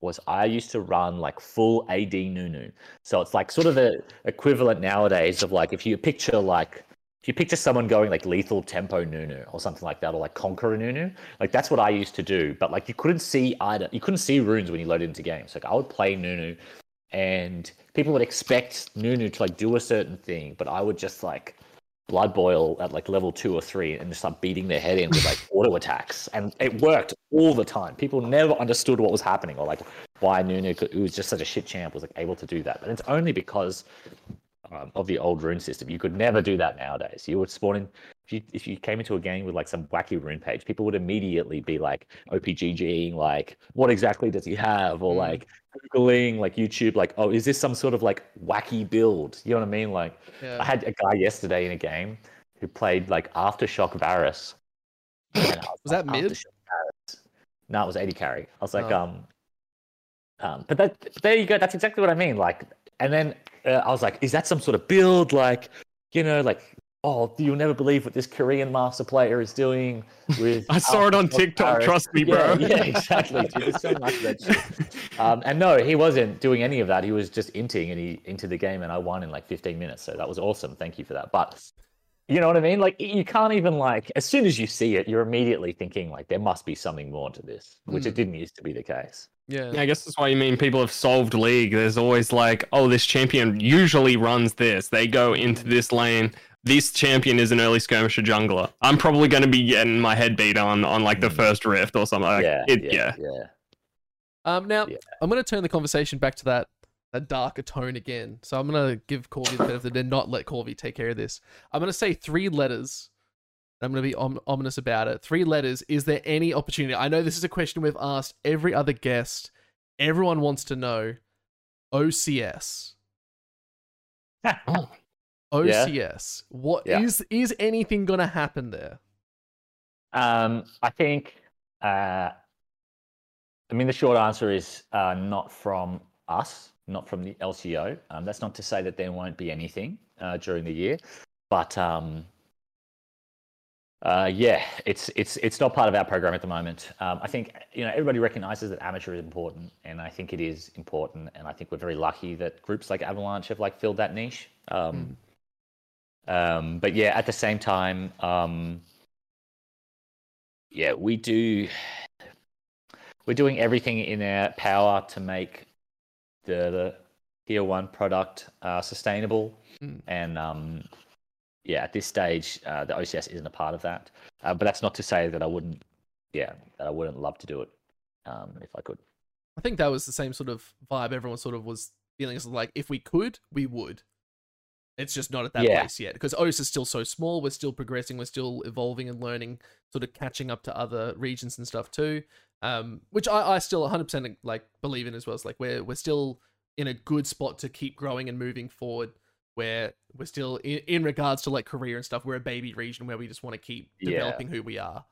was I used to run like full AD Nunu. So it's like sort of the equivalent nowadays of like if you picture like if you picture someone going like lethal tempo Nunu or something like that, or like conqueror Nunu, like that's what I used to do. But like you couldn't see either, you couldn't see runes when you loaded into games. Like I would play Nunu, and people would expect Nunu to like do a certain thing, but I would just like blood boil at like level two or three and just start beating their head in with like *laughs* auto attacks, and it worked all the time. People never understood what was happening or like why Nunu, could, who was just such a shit champ, was like able to do that. But it's only because um, of the old rune system. You could never do that nowadays. You would spawn in if you if you came into a game with like some wacky rune page, people would immediately be like OPGGing, like what exactly does he have, or Mm. like googling like YouTube, like oh is this some sort of like wacky build? You know what I mean? Like yeah. I had a guy yesterday in a game who played like Aftershock Varus. I Was that mid? "Aftershock No, it was AD carry. I was like, Oh. um, um, but that there you go. That's exactly what I mean. Like, and then uh, I was like, is that some sort of build? Like, you know, like, oh, you'll never believe what this Korean master player is doing with. I saw it on TikTok. Varus." Trust me, bro. Yeah, yeah, exactly. Dude, there's so much of that shit. Um, and no, he wasn't doing any of that. He was just inting and he into the game, and I won in like 15 minutes. So that was awesome. Thank you for that. But you know what I mean? Like you can't even like as soon as you see it, you're immediately thinking like there must be something more to this, which it Mm. didn't used to be the case. yeah. Yeah, I guess that's why you mean people have solved league. There's always like, oh, this champion usually runs this. They go into this lane. This champion is an early skirmisher jungler. I'm probably going to be getting my head beat on on like the Mm. first rift or something. Like, yeah, it, yeah, yeah, yeah. Um, now Yeah. I'm gonna turn the conversation back to that that darker tone again. So I'm gonna give Corvy the benefit and not let Corvy take care of this. I'm gonna say three letters. I'm gonna be om- ominous about it. Three letters. Is there any opportunity? I know this is a question we've asked every other guest. Everyone wants to know. OCS. *laughs* Oh, OCS. What is Yeah. is anything gonna happen there? Um, I think. Uh, I mean, the short answer is uh, not from us, not from the LCO. Um, that's not to say that there won't be anything uh, during the year, but um, Uh, yeah, it's it's it's not part of our program at the moment. Um, I think you know everybody recognizes that amateur is important, and I think it is important, and I think we're very lucky that groups like Avalanche have like filled that niche. Um, um, but yeah, at the same time, um, yeah, we do. We're doing everything in our power to make the, the tier one product uh, sustainable, Mm. and um, yeah, at this stage, uh, the OCS isn't a part of that. Uh, but that's not to say that I wouldn't, yeah, that I wouldn't love to do it um, if I could. I think that was the same sort of vibe everyone sort of was feeling. Is like if we could, we would. It's just not at that Yeah. place yet because OS is still so small. We're still progressing. We're still evolving and learning, sort of catching up to other regions and stuff too. Um, which I, I still 100% like believe in as well. It's like we're we're still in a good spot to keep growing and moving forward. Where we're still in, in regards to like career and stuff, we're a baby region where we just want to keep Yeah. developing who we are.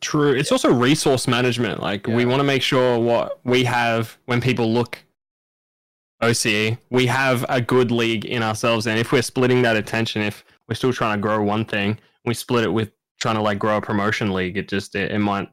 True. It's also resource management. Like we want to make sure what we have when people look OCE, we have a good league in ourselves. And if we're splitting that attention, if we're still trying to grow one thing, we split it with trying to like grow a promotion league. It just it, it might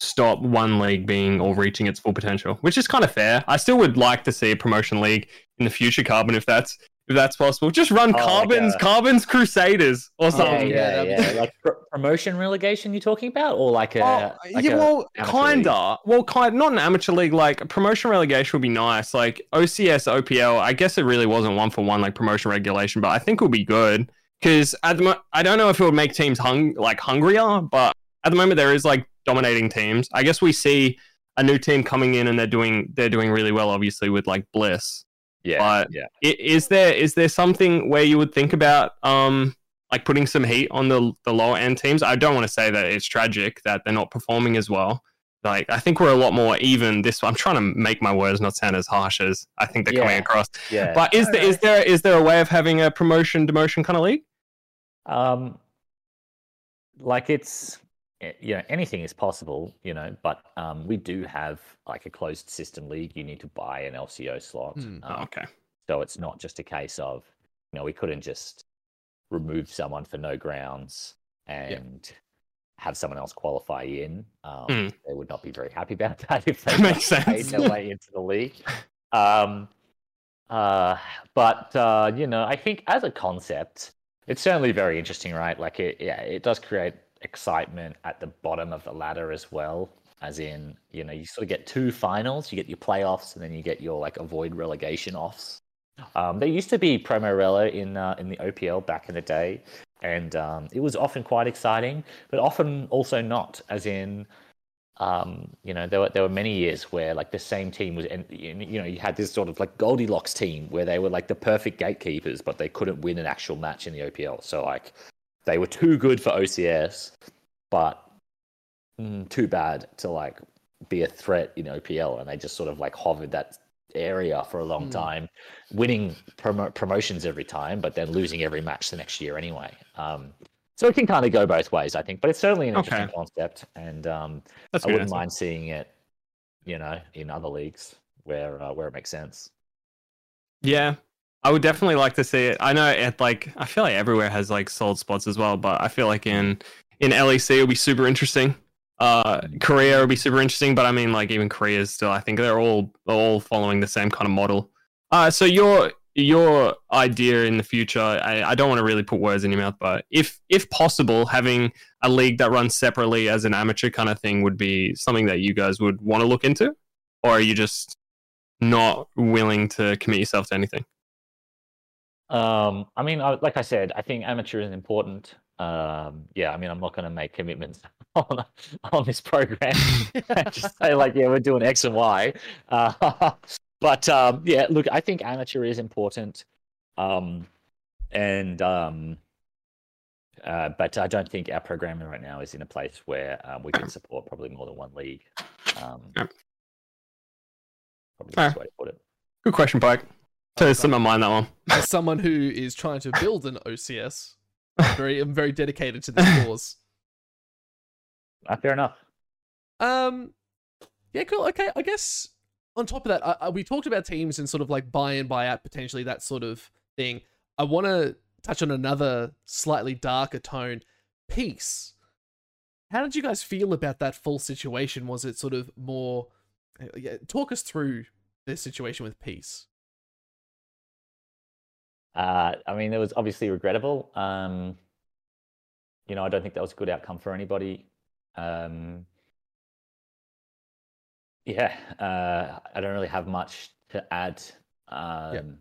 stop one league being or reaching its full potential, which is kind of fair. I still would like to see a promotion league in the future, Carbon, if that's if that's possible. Just run Oh, like Carbon's a- Carbon's Crusaders or Oh, Yeah, something. yeah, yeah, yeah. like pr- promotion relegation you're talking about, or like a Oh, like yeah, a well, kinda. Well, kind not an amateur league. Like promotion relegation would be nice. Like OCS, OPL. I guess it really wasn't one for one like promotion regulation, but I think it would be good because at the mo- I don't know if it would make teams hung like hungrier, but at the moment there is like dominating teams. I guess we see a new team coming in and they're doing they're doing really well, obviously with like Bliss. Yeah, but- yeah. Is there is there something where you would think about um like putting some heat on the the lower end teams? I don't want to say that it's tragic that they're not performing as well. Like I think we're a lot more even. This I'm trying to make my words not sound as harsh as I think they're coming across. yeah. But is there is there is there a way of having a promotion demotion kind of league? Um, like it's you know anything is possible, you know, but um, we do have like a closed system league. You need to buy an LCO slot. Oh, um, okay. so it's not just a case of you know we couldn't just remove someone for no grounds and have someone else qualify in. Um, Hmm. They would not be very happy about *laughs* that if they Makes sense. their way into the league. Um, uh, but uh, you know, I think as a concept, it's certainly very interesting, right? Like it, yeah, it does create excitement at the bottom of the ladder as well. As in, you know, you sort of get two finals. You get your playoffs, and then you get your like avoid relegation offs. Um, there used to be Promorella in uh, in the OPL back in the day, and um, it was often quite exciting, but often also not. As in, um, you know, there were there were many years where like the same team was, and you know, you had this sort of like Goldilocks team where they were like the perfect gatekeepers, but they couldn't win an actual match in the OPL. So like, they were too good for OCS, but mm, too bad to like be a threat in OPL, and they just sort of like hovered that area for a long Hmm. time, winning promo- promotions every time, but then losing every match the next year anyway. Um, so it can kind of go both ways, I think, but it's certainly an Okay. interesting concept, and um, I wouldn't answer. mind seeing it, you know, in other leagues where uh, where it makes sense. Yeah, I would definitely like to see it. I know it like I feel like everywhere has like sold spots as well, but I feel like in in LEC it'll be super interesting. Uh, Korea will be super interesting, but I mean like even Korea is still. I think they're all all following the same kind of model. Uh, so your your idea in the future, I, I don't want to really put words in your mouth, but if if possible, having a league that runs separately as an amateur kind of thing would be something that you guys would want to look into, or are you just not willing to commit yourself to anything? Um, I mean, I, like I said, I think amateur is important. Um, yeah, I mean, I'm not going to make commitments *laughs* on on this program. *laughs* Just say like, yeah, we're doing X and Y. Uh, *laughs* but um, yeah, look, I think amateur is important. Um, and um, uh, but I don't think our programming right now is in a place where um, we can support probably more than one league. Um, Yep. probably the best way to put it. Good question, Pike. So it's in my mind that one. *laughs* As someone who is trying to build an OCS, I'm very, I'm very dedicated to this *laughs* cause. Uh, fair enough. Um, yeah, cool. Okay, I guess on top of that, uh, uh, we talked about teams and sort of like buy in, buy out, potentially that sort of thing. I want to touch on another slightly darker tone. Peace. how did you guys feel about that full situation? Was it sort of more? uh, Yeah, talk us through this situation with peace. Uh, I mean, it was obviously regrettable. Um, you know, I don't think that was a good outcome for anybody. Um, yeah, uh, I don't really have much to add. Um,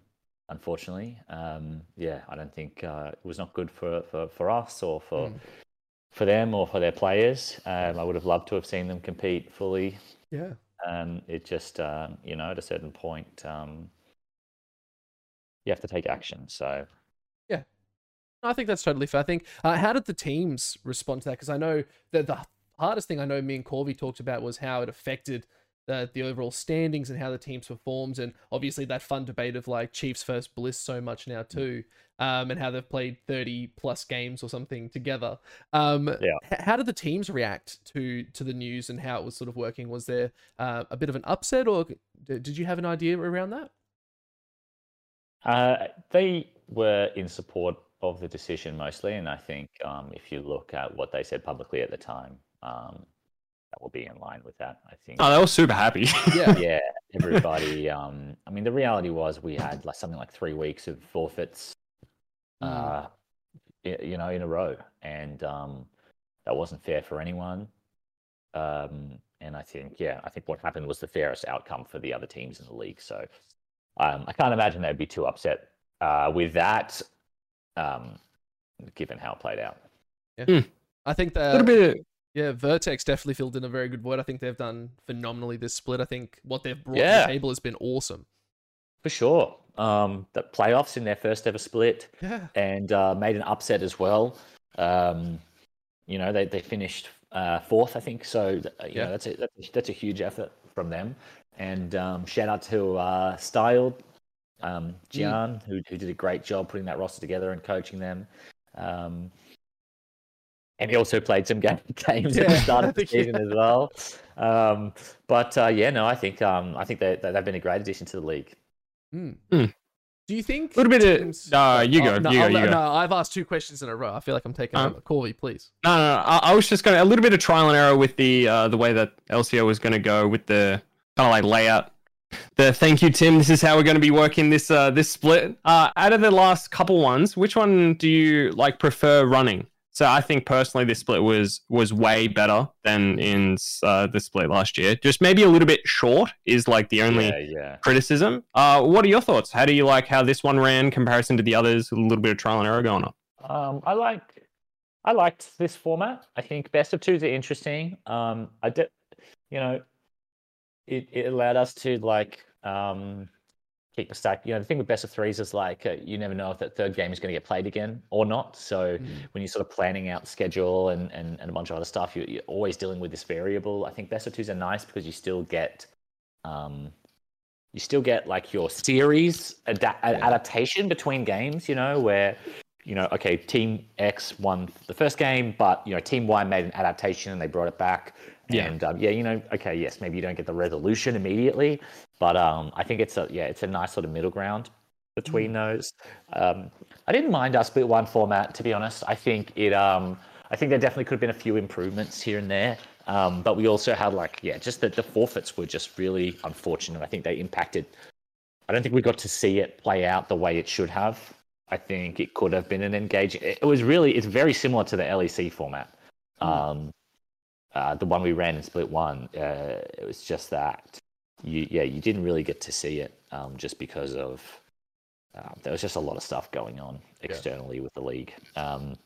Unfortunately, um, yeah, I don't think uh, it was not good for, for, for us or for Mm. for them or for their players. Um, I would have loved to have seen them compete fully. Yeah. Um, it just, um, you know, at a certain point, um, you have to take action. So yeah, I think that's totally fair. I think. Uh, how did the teams respond to that? Because I know that the hardest thing I know me and Corvy talked about was how it affected the the overall standings and how the teams performed, and obviously that fun debate of like Chiefs first Bliss so much now too, um, and how they've played thirty plus games or something together. Um, Yeah. h- How did the teams react to to the news and how it was sort of working? Was there uh, a bit of an upset, or d- did you have an idea around that? Uh, they were in support of the decision mostly. And I think um, if you look at what they said publicly at the time, um, that will be in line with that. I think. Oh, they were super happy. Yeah. *laughs* yeah, everybody. Um, I mean, the reality was we had like something like three weeks of forfeits, Mm. uh, y- you know, in a row, and um, that wasn't fair for anyone. Um, and I think, yeah, I think what happened was the fairest outcome for the other teams in the league. So um, I can't imagine they'd be too upset uh, with that, um, given how it played out. I think that. a that little bit. Of, Yeah, Vertex definitely filled in a very good void. I think they've done phenomenally this split. I think what they've brought to the table has been awesome. For sure. Um, the playoffs in their first ever split. Yeah. and uh, made an upset as well. Um, you know, they, they finished uh, fourth, I think. So, th- you Yeah. know, that's a, that's a that's a huge effort from them. And um, shout out to uh, Styled, um, Gian, who, who did a great job putting that roster together and coaching them. Um, and he also played some *laughs* ga- games at the start of *laughs* the think, yeah. season as well. Um, but uh, yeah, no, I think um, I think they, they- they've been a great addition to the league. Mm. Hmm. Do you think a little bit of. teams- Uh, you go. Oh, no, you go. I'll You let- go. no, I've asked two questions in a row. I feel like I'm taking Um, over. Corvy, please. No, no, no. I, I was just going to a little bit of trial and error with the uh, the way that LCO was going to go with the kind of like layout. The thank you, Tim. This is how we're going to be working this uh, this split. Uh, out of the last couple ones, which one do you like prefer running? So I think personally, this split was was way better than in uh, the split last year. Just maybe a little bit short is like the only Yeah, yeah. criticism. Uh, what are your thoughts? How do you like how this one ran comparison to the others? with A little bit of trial and error going on. Um, I like I liked this format. I think best of twos are interesting. Um, I did, you know, it, it allowed us to like um, keep a stack. You know, the thing with best of threes is like uh, you never know if that third game is going to get played again or not. So Mm. when you're sort of planning out schedule and, and, and a bunch of other stuff, you, you're always dealing with this variable. I think best of twos are nice because you still get um, you still get like your series ada- Yeah. adaptation between games. You know where you know okay team X won the first game, but you know team Y made an adaptation and they brought it back. Yeah. And um, yeah, you know, okay, yes, maybe you don't get the resolution immediately, but um, I think it's a yeah, it's a nice sort of middle ground between those. Um, I didn't mind our split one format, to be honest. I think it. Um, I think there definitely could have been a few improvements here and there, um, but we also had like yeah, just that the forfeits were just really unfortunate. I think they impacted. I don't think we got to see it play out the way it should have. I think it could have been an engaging. It was really. It's very similar to the LEC format. Um, uh, the one we ran in split one, uh, it was just that you, yeah, you didn't really get to see it um, just because of uh, there was just a lot of stuff going on externally with the league. Um,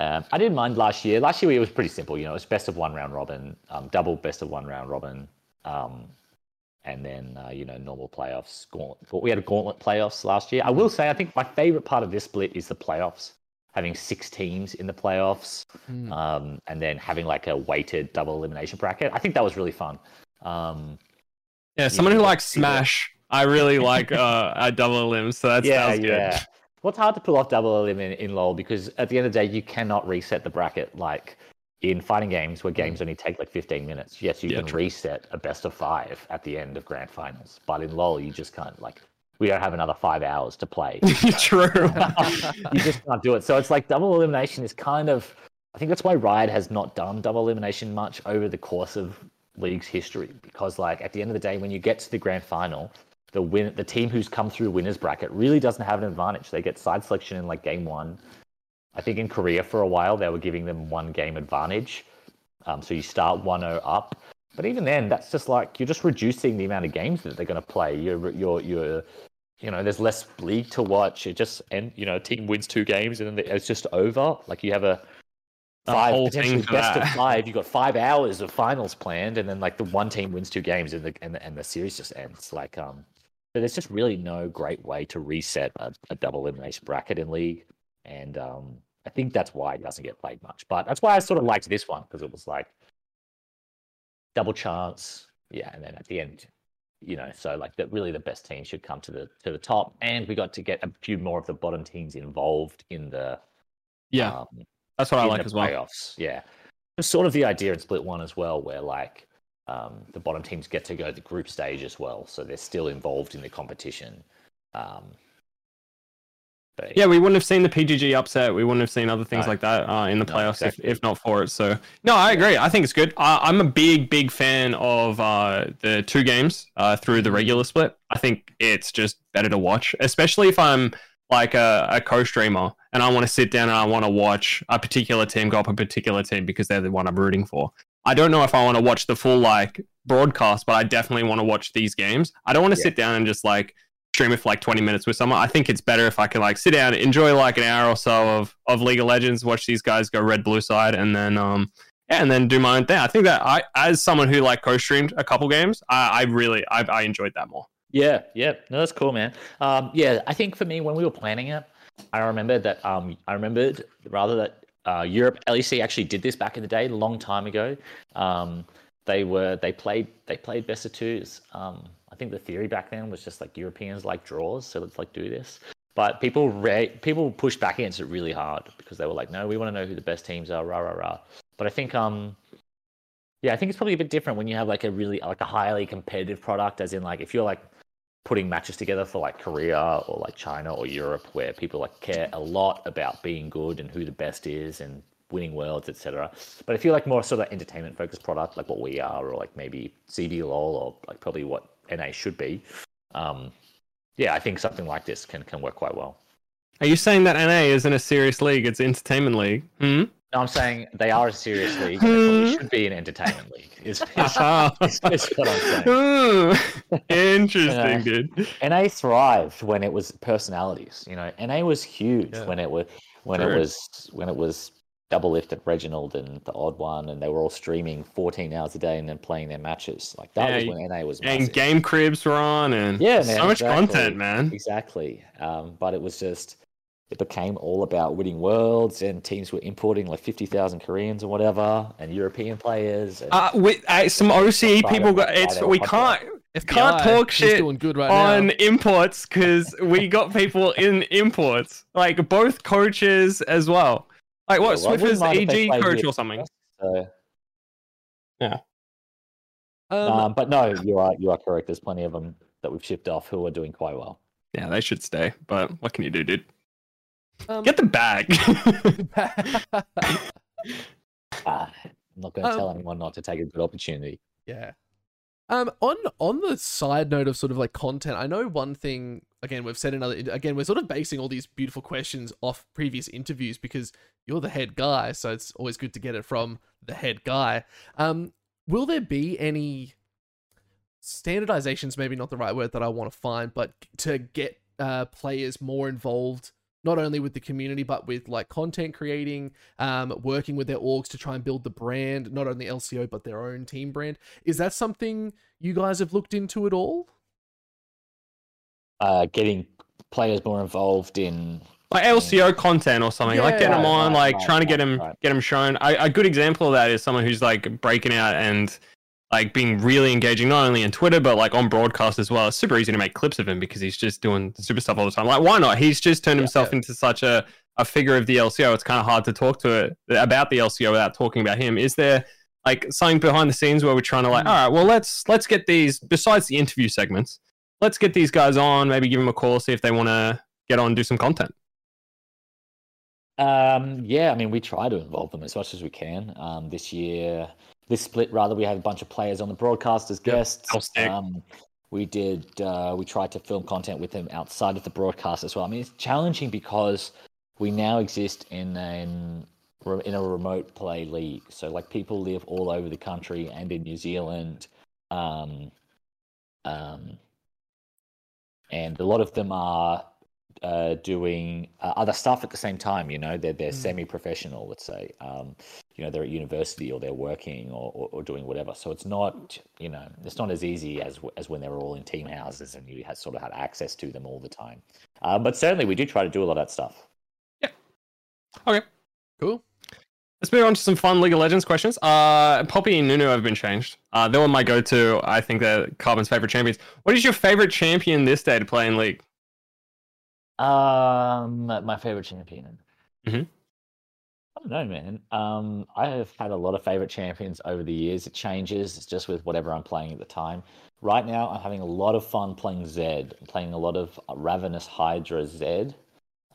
um, I didn't mind last year. Last year it was pretty simple. You know, it was best of one round robin, um, double best of one round robin, um, and then uh, you know normal playoffs. Gauntlet. But we had a gauntlet playoffs last year. I will say I think my favorite part of this split is the playoffs. Having six teams in the playoffs, Mm. um, and then having like a weighted double elimination bracket. I think that was really fun. Um, Yeah, someone who likes Smash. I really like uh, a double limb, so that's yeah, that was yeah. good. Well, it's hard to pull off double elim in, in LoL because at the end of the day, you cannot reset the bracket like in fighting games where games only take like 15 minutes. Yes, you Yeah, can true. reset a best of five at the end of grand finals, but in LoL, you just can't. Like, we don't have another five hours to play. *laughs* True. *laughs* you just can't do it. So it's like double elimination is kind of I think that's why Riot has not done double elimination much over the course of league's history because like at the end of the day when you get to the grand final the win the team who's come through winners bracket really doesn't have an advantage they get side selection in like game one i think in korea for a while they were giving them one game advantage um, so you start 1-0 up but even then that's just like you're just reducing the amount of games that they're going to play you're you're you're you know there's less league to watch it just and you know a team wins two games and then it's just over like you have a five whole potentially best of five. You've got five hours of finals planned, and then like the one team wins two games, and the and the, and the series just ends. Like um, so there's just really no great way to reset a, a double elimination bracket in league, and um, I think that's why it doesn't get played much. But that's why I sort of liked this one because it was like double chance, yeah, and then at the end. You know, so like that, really, the best team should come to the to the top, and we got to get a few more of the bottom teams involved in the Yeah, um, that's what I like as well. Playoffs, yeah. Sort of the idea in Split One as well, where like um, the bottom teams get to go to the group stage as well, so they're still involved in the competition. Um, but Yeah, we wouldn't have seen the PGG upset. We wouldn't have seen other things No. like that uh, in the No, playoffs exactly. if, if not for it. So, no, I agree. I think it's good. I, I'm a big, big fan of uh, the two games uh, through Mm-hmm. the regular split. I think it's just better to watch, especially if I'm like a, a co-streamer and I want to sit down and I want to watch a particular team go up a particular team because they're the one I'm rooting for. I don't know if I want to watch the full like broadcast, but I definitely want to watch these games. I don't want to Yeah. sit down and just like stream it for like 20 minutes with someone. I think it's better if I can like sit down, enjoy like an hour or so of, of League of Legends, watch these guys go red blue side, and then um yeah, and then do my own thing. I think that I as someone who like co-streamed a couple games, I, I really I, I enjoyed that more. Yeah, yeah, no, that's cool, man. Um, yeah, I think for me, when we were planning it, I remember that um, I remembered rather that uh, Europe LEC actually did this back in the day, a long time ago. Um, they were they played they played best of twos. Um, I think the theory back then was just like Europeans like draws, so let's like do this. But people re- people pushed back against it really hard because they were like, no, we want to know who the best teams are, rah rah rah. But I think um, yeah, I think it's probably a bit different when you have like a really like a highly competitive product, as in like if you're like putting matches together for like Korea or like China or Europe, where people like care a lot about being good and who the best is and winning worlds, etc. But if you're like more sort of entertainment focused product, like what we are, or like maybe CBLOL, or like probably what NA should be, um, yeah, I think something like this can can work quite well. Are you saying that NA isn't a serious league? It's entertainment league. Hmm? No, I'm saying they are a serious league. and they should be an entertainment league. Is, is, *laughs* is, is what I'm saying. Hmm. *laughs* Interesting, dude. NA thrived when it was personalities. You know, NA was huge Yeah. when it was when True. it was when it was Doublelift at Reginald and the odd one, and they were all streaming 14 hours a day and then playing their matches. Like that Yeah, was when NA was And game cribs were on, and Yeah, so much exactly. content, man. Exactly. Um, but it was just it became all about winning worlds, and teams were importing like 50,000 Koreans or whatever, and European players. And, Uh, with uh, some OCE people got it's we Friday. can't FBI, Can't talk shit doing good right on now. imports because we got people in imports, like both coaches as well. Like what Yeah, well, I wouldn't Swiffer's mind if they EG coach or something. so, Um, um, but no, *laughs* you are you are correct. There's plenty of them that we've shipped off who are doing quite well. Yeah, they should stay. But what can you do, dude? um, Get the bag. *laughs* *laughs* Ah, I'm not going to tell Um, anyone not to take a good opportunity. Yeah. Um, on on the side note of sort of like content, I know one thing. Again, we've said another. Again, we're sort of basing all these beautiful questions off previous interviews because you're the head guy, so it's always good to get it from the head guy. Um, will there be any standardizations? Maybe not the right word that I want to find, but to get uh, players more involved not only with the community but with like content creating um working with their orgs to try and build the brand not only lco but their own team brand is that something you guys have looked into at all Uh, getting players more involved in like LCO content or something, like Yeah, getting them on, right, like right, trying to get them right. get them shown. I, a good example of that is someone who's like breaking out and like being really engaging, not only in Twitter but like on broadcast as well. It's super easy to make clips of him because he's just doing super stuff all the time. Like, why not? He's just turned Yeah, himself yeah. into such a a figure of the LCO. It's kind of hard to talk to it about the LCO without talking about him. Is there like something behind the scenes where we're trying to like, Mm. all right, well let's let's get these besides the interview segments, let's get these guys on, maybe give them a call, see if they want to get on, and do some content. Um, yeah, I mean, we try to involve them as much as we can. Um, this year, this split rather, we had a bunch of players on the broadcast as guests. I'll. Um, we did. Uh, we tried to film content with them outside of the broadcast as well. I mean, it's challenging because we now exist in an in a remote play league. So like people live all over the country and in New Zealand. Um, um, and a lot of them are uh, doing uh, other stuff at the same time. You know, they're they're Mm. semi-professional. Let's say, um, you know, they're at university or they're working or, or, or doing whatever. So it's not, you know, it's not as easy as as when they were all in team houses and you had sort of had access to them all the time. Uh, but certainly, we do try to do a lot of that stuff. Yeah. Okay. Cool. Let's move on to some fun League of Legends questions. Uh, Poppy and Nunu have been changed. Uh, they were my go-to. I think they're Carbon's favorite champions. What is your favorite champion this day to play in League? Um, my favorite champion. Mhm. I don't know, man. Um, I have had a lot of favorite champions over the years. It changes. It's just with whatever I'm playing at the time. Right now, I'm having a lot of fun playing Zed. I'm playing a lot of Ravenous Hydra Zed.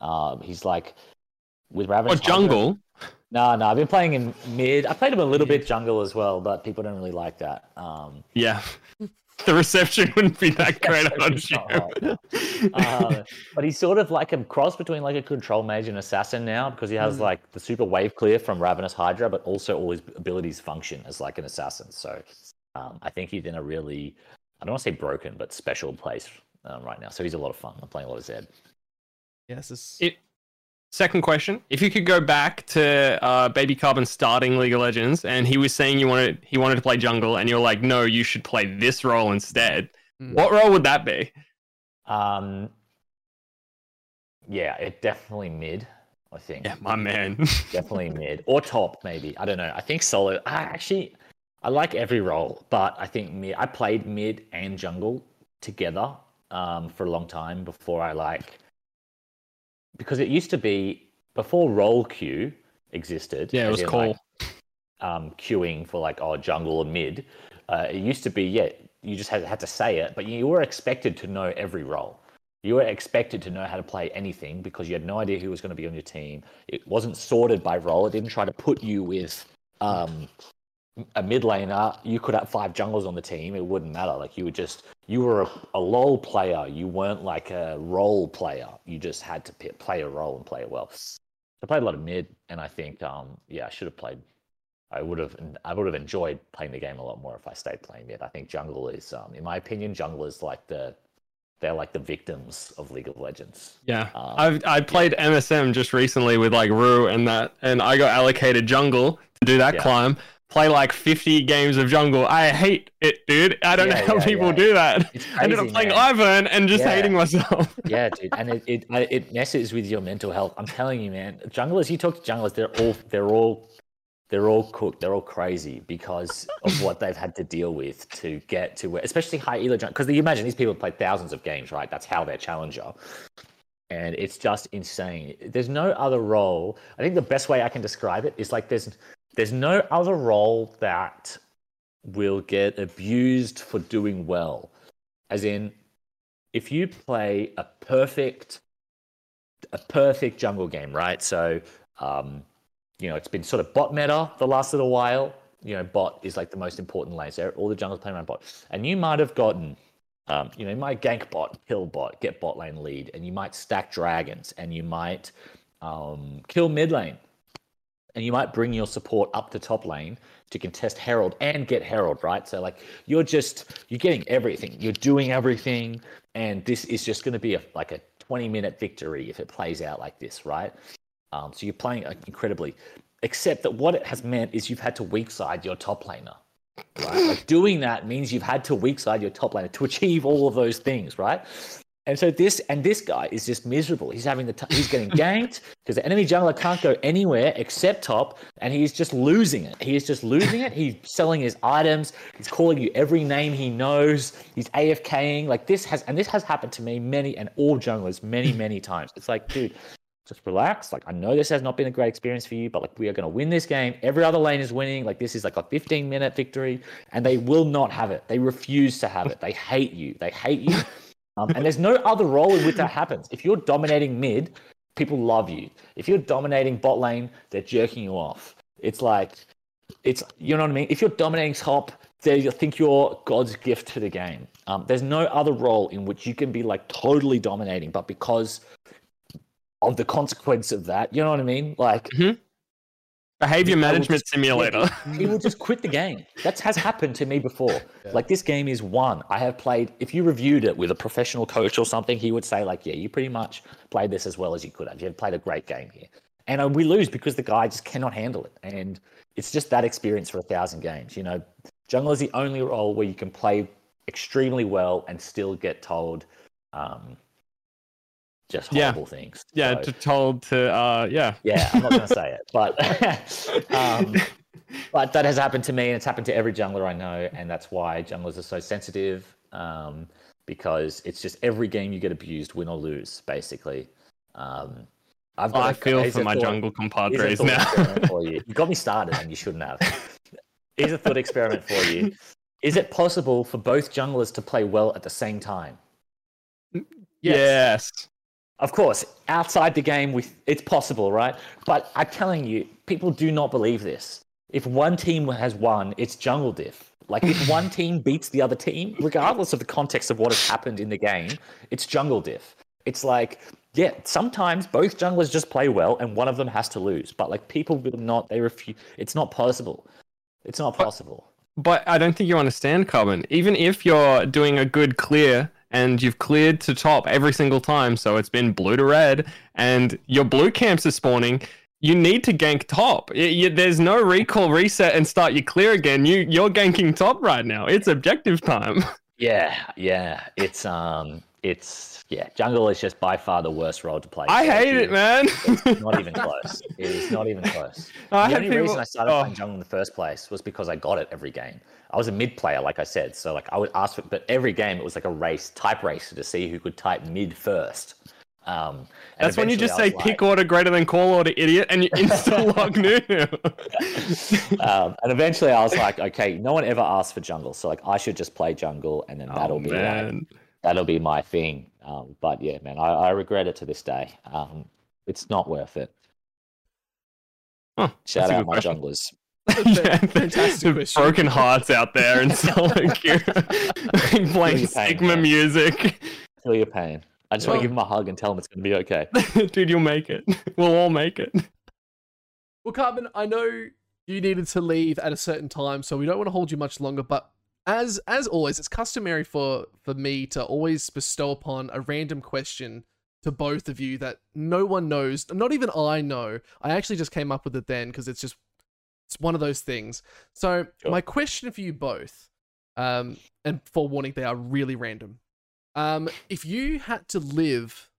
Um, he's like with Or Ravenous Hydra- jungle? No, no, I've been playing in mid. I played him a little bit jungle as well, but people don't really like that. Um, Yeah. The reception wouldn't be that *laughs* great, I'm not Reception's uh, but he's sort of like a cross between like a control mage and assassin now because he has Mm. like the super wave clear from Ravenous Hydra, but also all his abilities function as like an assassin. So um, I think he's in a really, I don't want to say broken, but special place um, right now. So he's a lot of fun. I'm playing a lot of Zed. Yes. It's, It- Second question: If you could go back to uh, Baby Carbon starting League of Legends, and he was saying you wanted he wanted to play jungle, and you're like, no, you should play this role instead. Mm. What role would that be? Um, yeah, it definitely mid. I think. Yeah, my man. *laughs* definitely mid or top maybe i don't know i think solo i actually i like every role but i think mid i played mid and jungle together um, for a long time before i like because it used to be before role queue existed yeah, it was cool. like, um, queuing for like oh jungle or mid uh, it used to be yeah you just had, had to say it but you were expected to know every role you were expected to know how to play anything because you had no idea who was going to be on your team. It wasn't sorted by role. It didn't try to put you with um, a mid laner. You could have five jungles on the team. It wouldn't matter. Like you would just you were a, a lol player. You weren't like a role player. You just had to play a role and play it well. I played a lot of mid, and I think um, yeah, I should have played. I would have I would have enjoyed playing the game a lot more if I stayed playing mid. I think jungle is, um, in my opinion, jungle is like the they're like the victims of League of Legends. Yeah, Um, I've I played MSM just recently with like Rue and that, and I got allocated jungle to do that Yeah. climb. Play like 50 games of jungle. I hate it, dude. I don't Yeah, know how yeah, people yeah. do that. It's *laughs* I ended up playing man. Ivern and just hating myself. *laughs* yeah, dude, and it, it it messes with your mental health. I'm telling you, man. Junglers, you talk to junglers, they're all they're all they're all cooked. They're all crazy because of what they've had to deal with to get to where, especially high elo jungle. Because you imagine these people have played thousands of games, right? That's how they're challenger, and it's just insane. There's no other role. I think the best way I can describe it is like there's there's no other role that will get abused for doing well, as in if you play a perfect a perfect jungle game, right? So, um, you know, it's been sort of bot meta the last little while. You know, bot is like the most important lane. So all the jungles playing around bot, and you might have gotten, um, you know, you might gank bot, kill bot, get bot lane lead, and you might stack dragons, and you might um, kill mid lane, and you might bring your support up to top lane to contest Herald and get Herald, right? So like you're just you're getting everything, you're doing everything, and this is just going to be a, like a 20 minute victory if it plays out like this, right? Um, so you're playing incredibly, except that what it has meant is you've had to weak side your top laner. Right? like doing that means you've had to weak side your top laner to achieve all of those things, right? And so this and this guy is just miserable. He's having the t- he's getting *laughs* ganked because the enemy jungler can't go anywhere except top, and he's just losing it. He is just losing it. He's selling his items. He's calling you every name he knows. He's AFKing. Like this has and this has happened to me many and all junglers many many times. It's like, dude, just relax. Like I know this has not been a great experience for you, but like we are going to win this game. Every other lane is winning. Like this is like a 15 minute victory, and they will not have it. They refuse to have it. They hate you. They hate you. Um, and there's no other role in which that happens. If you're dominating mid, people love you. If you're dominating bot lane, they're jerking you off. It's like, it's you know what I mean. If you're dominating top, they think you're God's gift to the game. Um, there's no other role in which you can be like totally dominating, but because of the consequence of that, you know what I mean? Like Behavior management just- simulator. he *laughs* will just quit the game. That has happened to me before. Like this game is one. I have played. If you reviewed it with a professional coach or something, he would say like, "Yeah, you pretty much played this as well as you could have. You have played a great game here." And uh, we lose because the guy just cannot handle it. And it's just that experience for a thousand games. You know, jungle is the only role where you can play extremely well and still get told um, just Yeah. things. yeah, So- to told to uh yeah. yeah, I'm not going to say it, but *laughs* *laughs* um, but that has happened to me, and it's happened to every jungler I know, and that's why junglers are so sensitive. Um, because it's just every game you get abused, win or lose, basically. Um, I've I a- feel for my thought- jungle compadres now. for you. *laughs* You got me started, and you shouldn't have. Here's a thought experiment for you: Is it possible for both junglers to play well at the same time? yes. Of course, outside the game, we, it's possible, right? But I'm telling you, people do not believe this. If one team has won, it's jungle diff. Like if one *laughs* team beats the other team, regardless of the context of what has happened in the game, it's jungle diff. It's like, yeah, sometimes both junglers just play well and one of them has to lose. But like people will not, they refuse. It's not possible. It's not possible. But I don't think you understand, Carbon. Even if you're doing a good clear and you've cleared to top every single time, so it's been blue to red, and your blue camps are spawning, you need to gank top. Y- y- there's no recall, reset, and start your clear again. You you're ganking top right now. It's objective time. *laughs* Yeah, yeah. It's um, it's yeah. Jungle is just by far the worst role to play. I So hate it, man. It's not even *laughs* close. It is not even close. I the only people- reason I started oh. playing jungle in the first place was because I got it every game. I was a mid player, like I said, so like I would ask for, but every game it was like a race, type race to see who could type mid first. Um, That's when you just say was pick order greater than call order, idiot, and you *laughs* insta log new. um, and eventually I was like, okay, no one ever asked for jungle, so like I should just play jungle, and then *laughs* that'll oh, be like, that'll be my thing. Um, but yeah, man, I, I regret it to this day. Um, it's not worth it. Huh, Shout out my question. junglers. *laughs* yeah, *laughs* Fantastic the question. broken hearts out there in solo queue, playing Really pain, Sigma man. music. Feel your pain. I just want to give him a hug and tell him it's going to be okay. *laughs* Dude, you'll make it. We'll all make it. Well, Carbon, I know you needed to leave at a certain time, so we don't want to hold you much longer. But as as always, it's customary for for me to always bestow upon a random question to both of you that no one knows. Not even I know. I actually just came up with it then because it's just it's one of those things. So Sure. my question for you both, um, and forewarning, they are really random. Um, if you had to live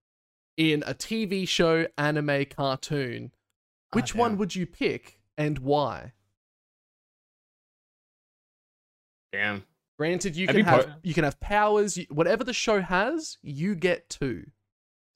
in a TV show, anime, cartoon, which one would you pick and why? Damn. Granted, you Maybe can have po- you can have powers. you- Whatever the show has, you get two.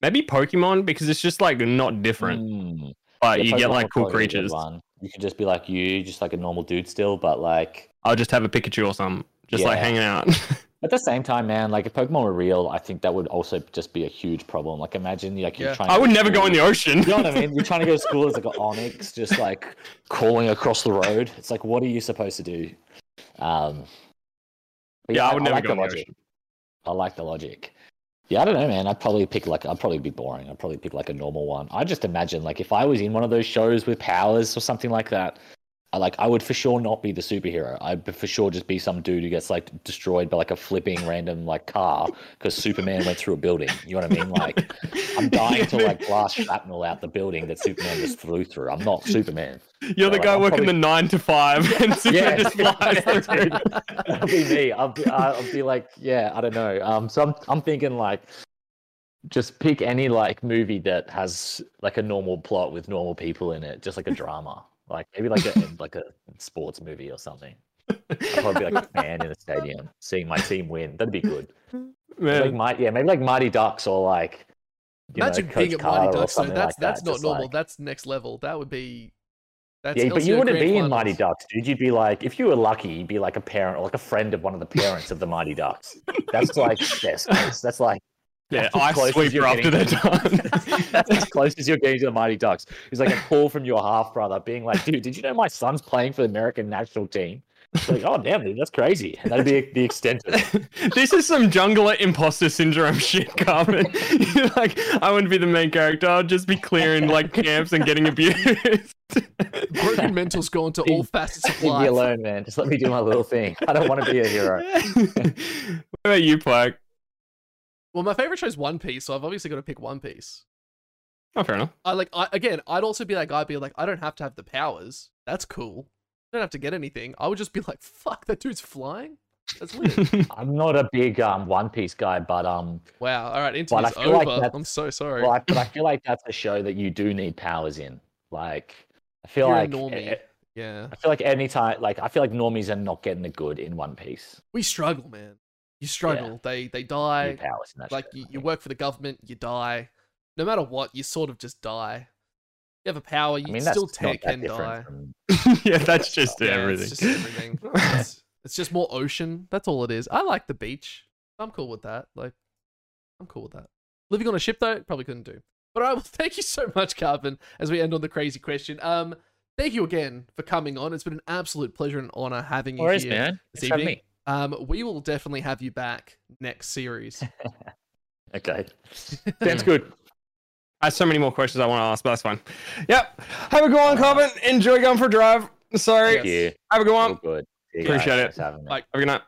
Maybe Pokemon because it's just like not different, Mm. but Yeah, you get like cool probably be a good creatures. You could just be like you, just like a normal dude still, but like I'll just have a Pikachu or something, just like hanging out. *laughs* at the same time, man, like if Pokemon were real, I think that would also just be a huge problem. Like imagine like you're Yeah. trying. I to would never go in the ocean. You know what I mean? You're trying to go to school as like an *laughs* Onix, just like crawling across the road. It's like, what are you supposed to do? Um, but yeah, I would never like go the logic. I like the logic. Yeah, I don't know, man. I'd probably pick like I'd probably be boring. I'd probably pick like a normal one. I just imagine like if I was in one of those shows with powers or something like that, I like I would for sure not be the superhero. I'd for sure just be some dude who gets like destroyed by like a flipping random like car because Superman went through a building. You know what I mean? Like I'm *laughs* dying to like blast shrapnel out the building that Superman just flew through. I'm not Superman. You're the like, guy I'm working probably- the nine to five, *laughs* and Superman Yeah, just flies *laughs* through. That'll be me. I'll be, I'll be like, yeah, I don't know. Um, so I'm, I'm thinking like, just pick any like movie that has like a normal plot with normal people in it, just like a drama, like maybe like a *laughs* like a sports movie or something. I'd probably be like a fan in a stadium, seeing my team win. That'd be good. Like my, yeah, maybe like Mighty Ducks or like. You Imagine know, being at Mighty Ducks. That's like that's that, not just normal. like- That's next level. That would be. That's yeah, but you wouldn't be in Mighty Ducks, dude. You'd be like, if you were lucky, you'd be like a parent or like a friend of one of the parents of the Mighty Ducks. That's like best case. That's like Yeah, That's as ice close as sweeper you're after they're getting- done. *laughs* That's as close as you're getting to the Mighty Ducks. It's like a call from your half brother being like, dude, did you know my son's playing for the American national team? It's like, oh, damn, dude, that's crazy. And that'd be the extent of it. *laughs* this is some jungler imposter syndrome *laughs* shit, Carbon. You're like, I wouldn't be the main character. I'd just be clearing like camps and getting abused. Broken mental's gone to all facets of Leave me life. alone, man. Just let me do my little thing. I don't want to be a hero. what about you, Plague? Well, my favorite show is One Piece, so I've obviously got to pick One Piece. Oh, fair enough. I like I, again. I'd also be that guy, be like, I don't have to have the powers. That's cool. I don't have to get anything. I would just be like, fuck, that dude's flying. That's lit. *laughs* I'm not a big um, One Piece guy, but um, wow. All right, interview's I feel like that's- I'm so sorry. well, I, but I *laughs* feel like that's a show that you do need powers in. Like, I feel You're a like normie. eh, yeah, I feel like anytime, like I feel like normies are not getting the good in One Piece. we struggle, man. You struggle. They they die. Need powers in that like show, you, you work for the government, you die. No matter what, you sort of just die. You have a power, you I mean, still take and die. from *laughs* yeah, that's *laughs* just Yeah, everything. It's just everything. *laughs* it's, it's just more ocean. That's all it is. I like the beach. I'm cool with that. Like, I'm cool with that. Living on a ship though, probably couldn't do. But all right, well, thank you so much, Carbon. As we end on the crazy question, um, thank you again for coming on. It's been an absolute pleasure and honor having you Worries, here. man. this Thanks for having evening. Um, we will definitely have you back next series. *laughs* Okay, *laughs* sounds good. I have so many more questions I want to ask, but that's fine. Yep. Have a good one, Carbon. Enjoy going for a drive. Sorry. Thank you. Have a good All one. good. Appreciate guys. it. Thanks having me. Bye. Have a good night.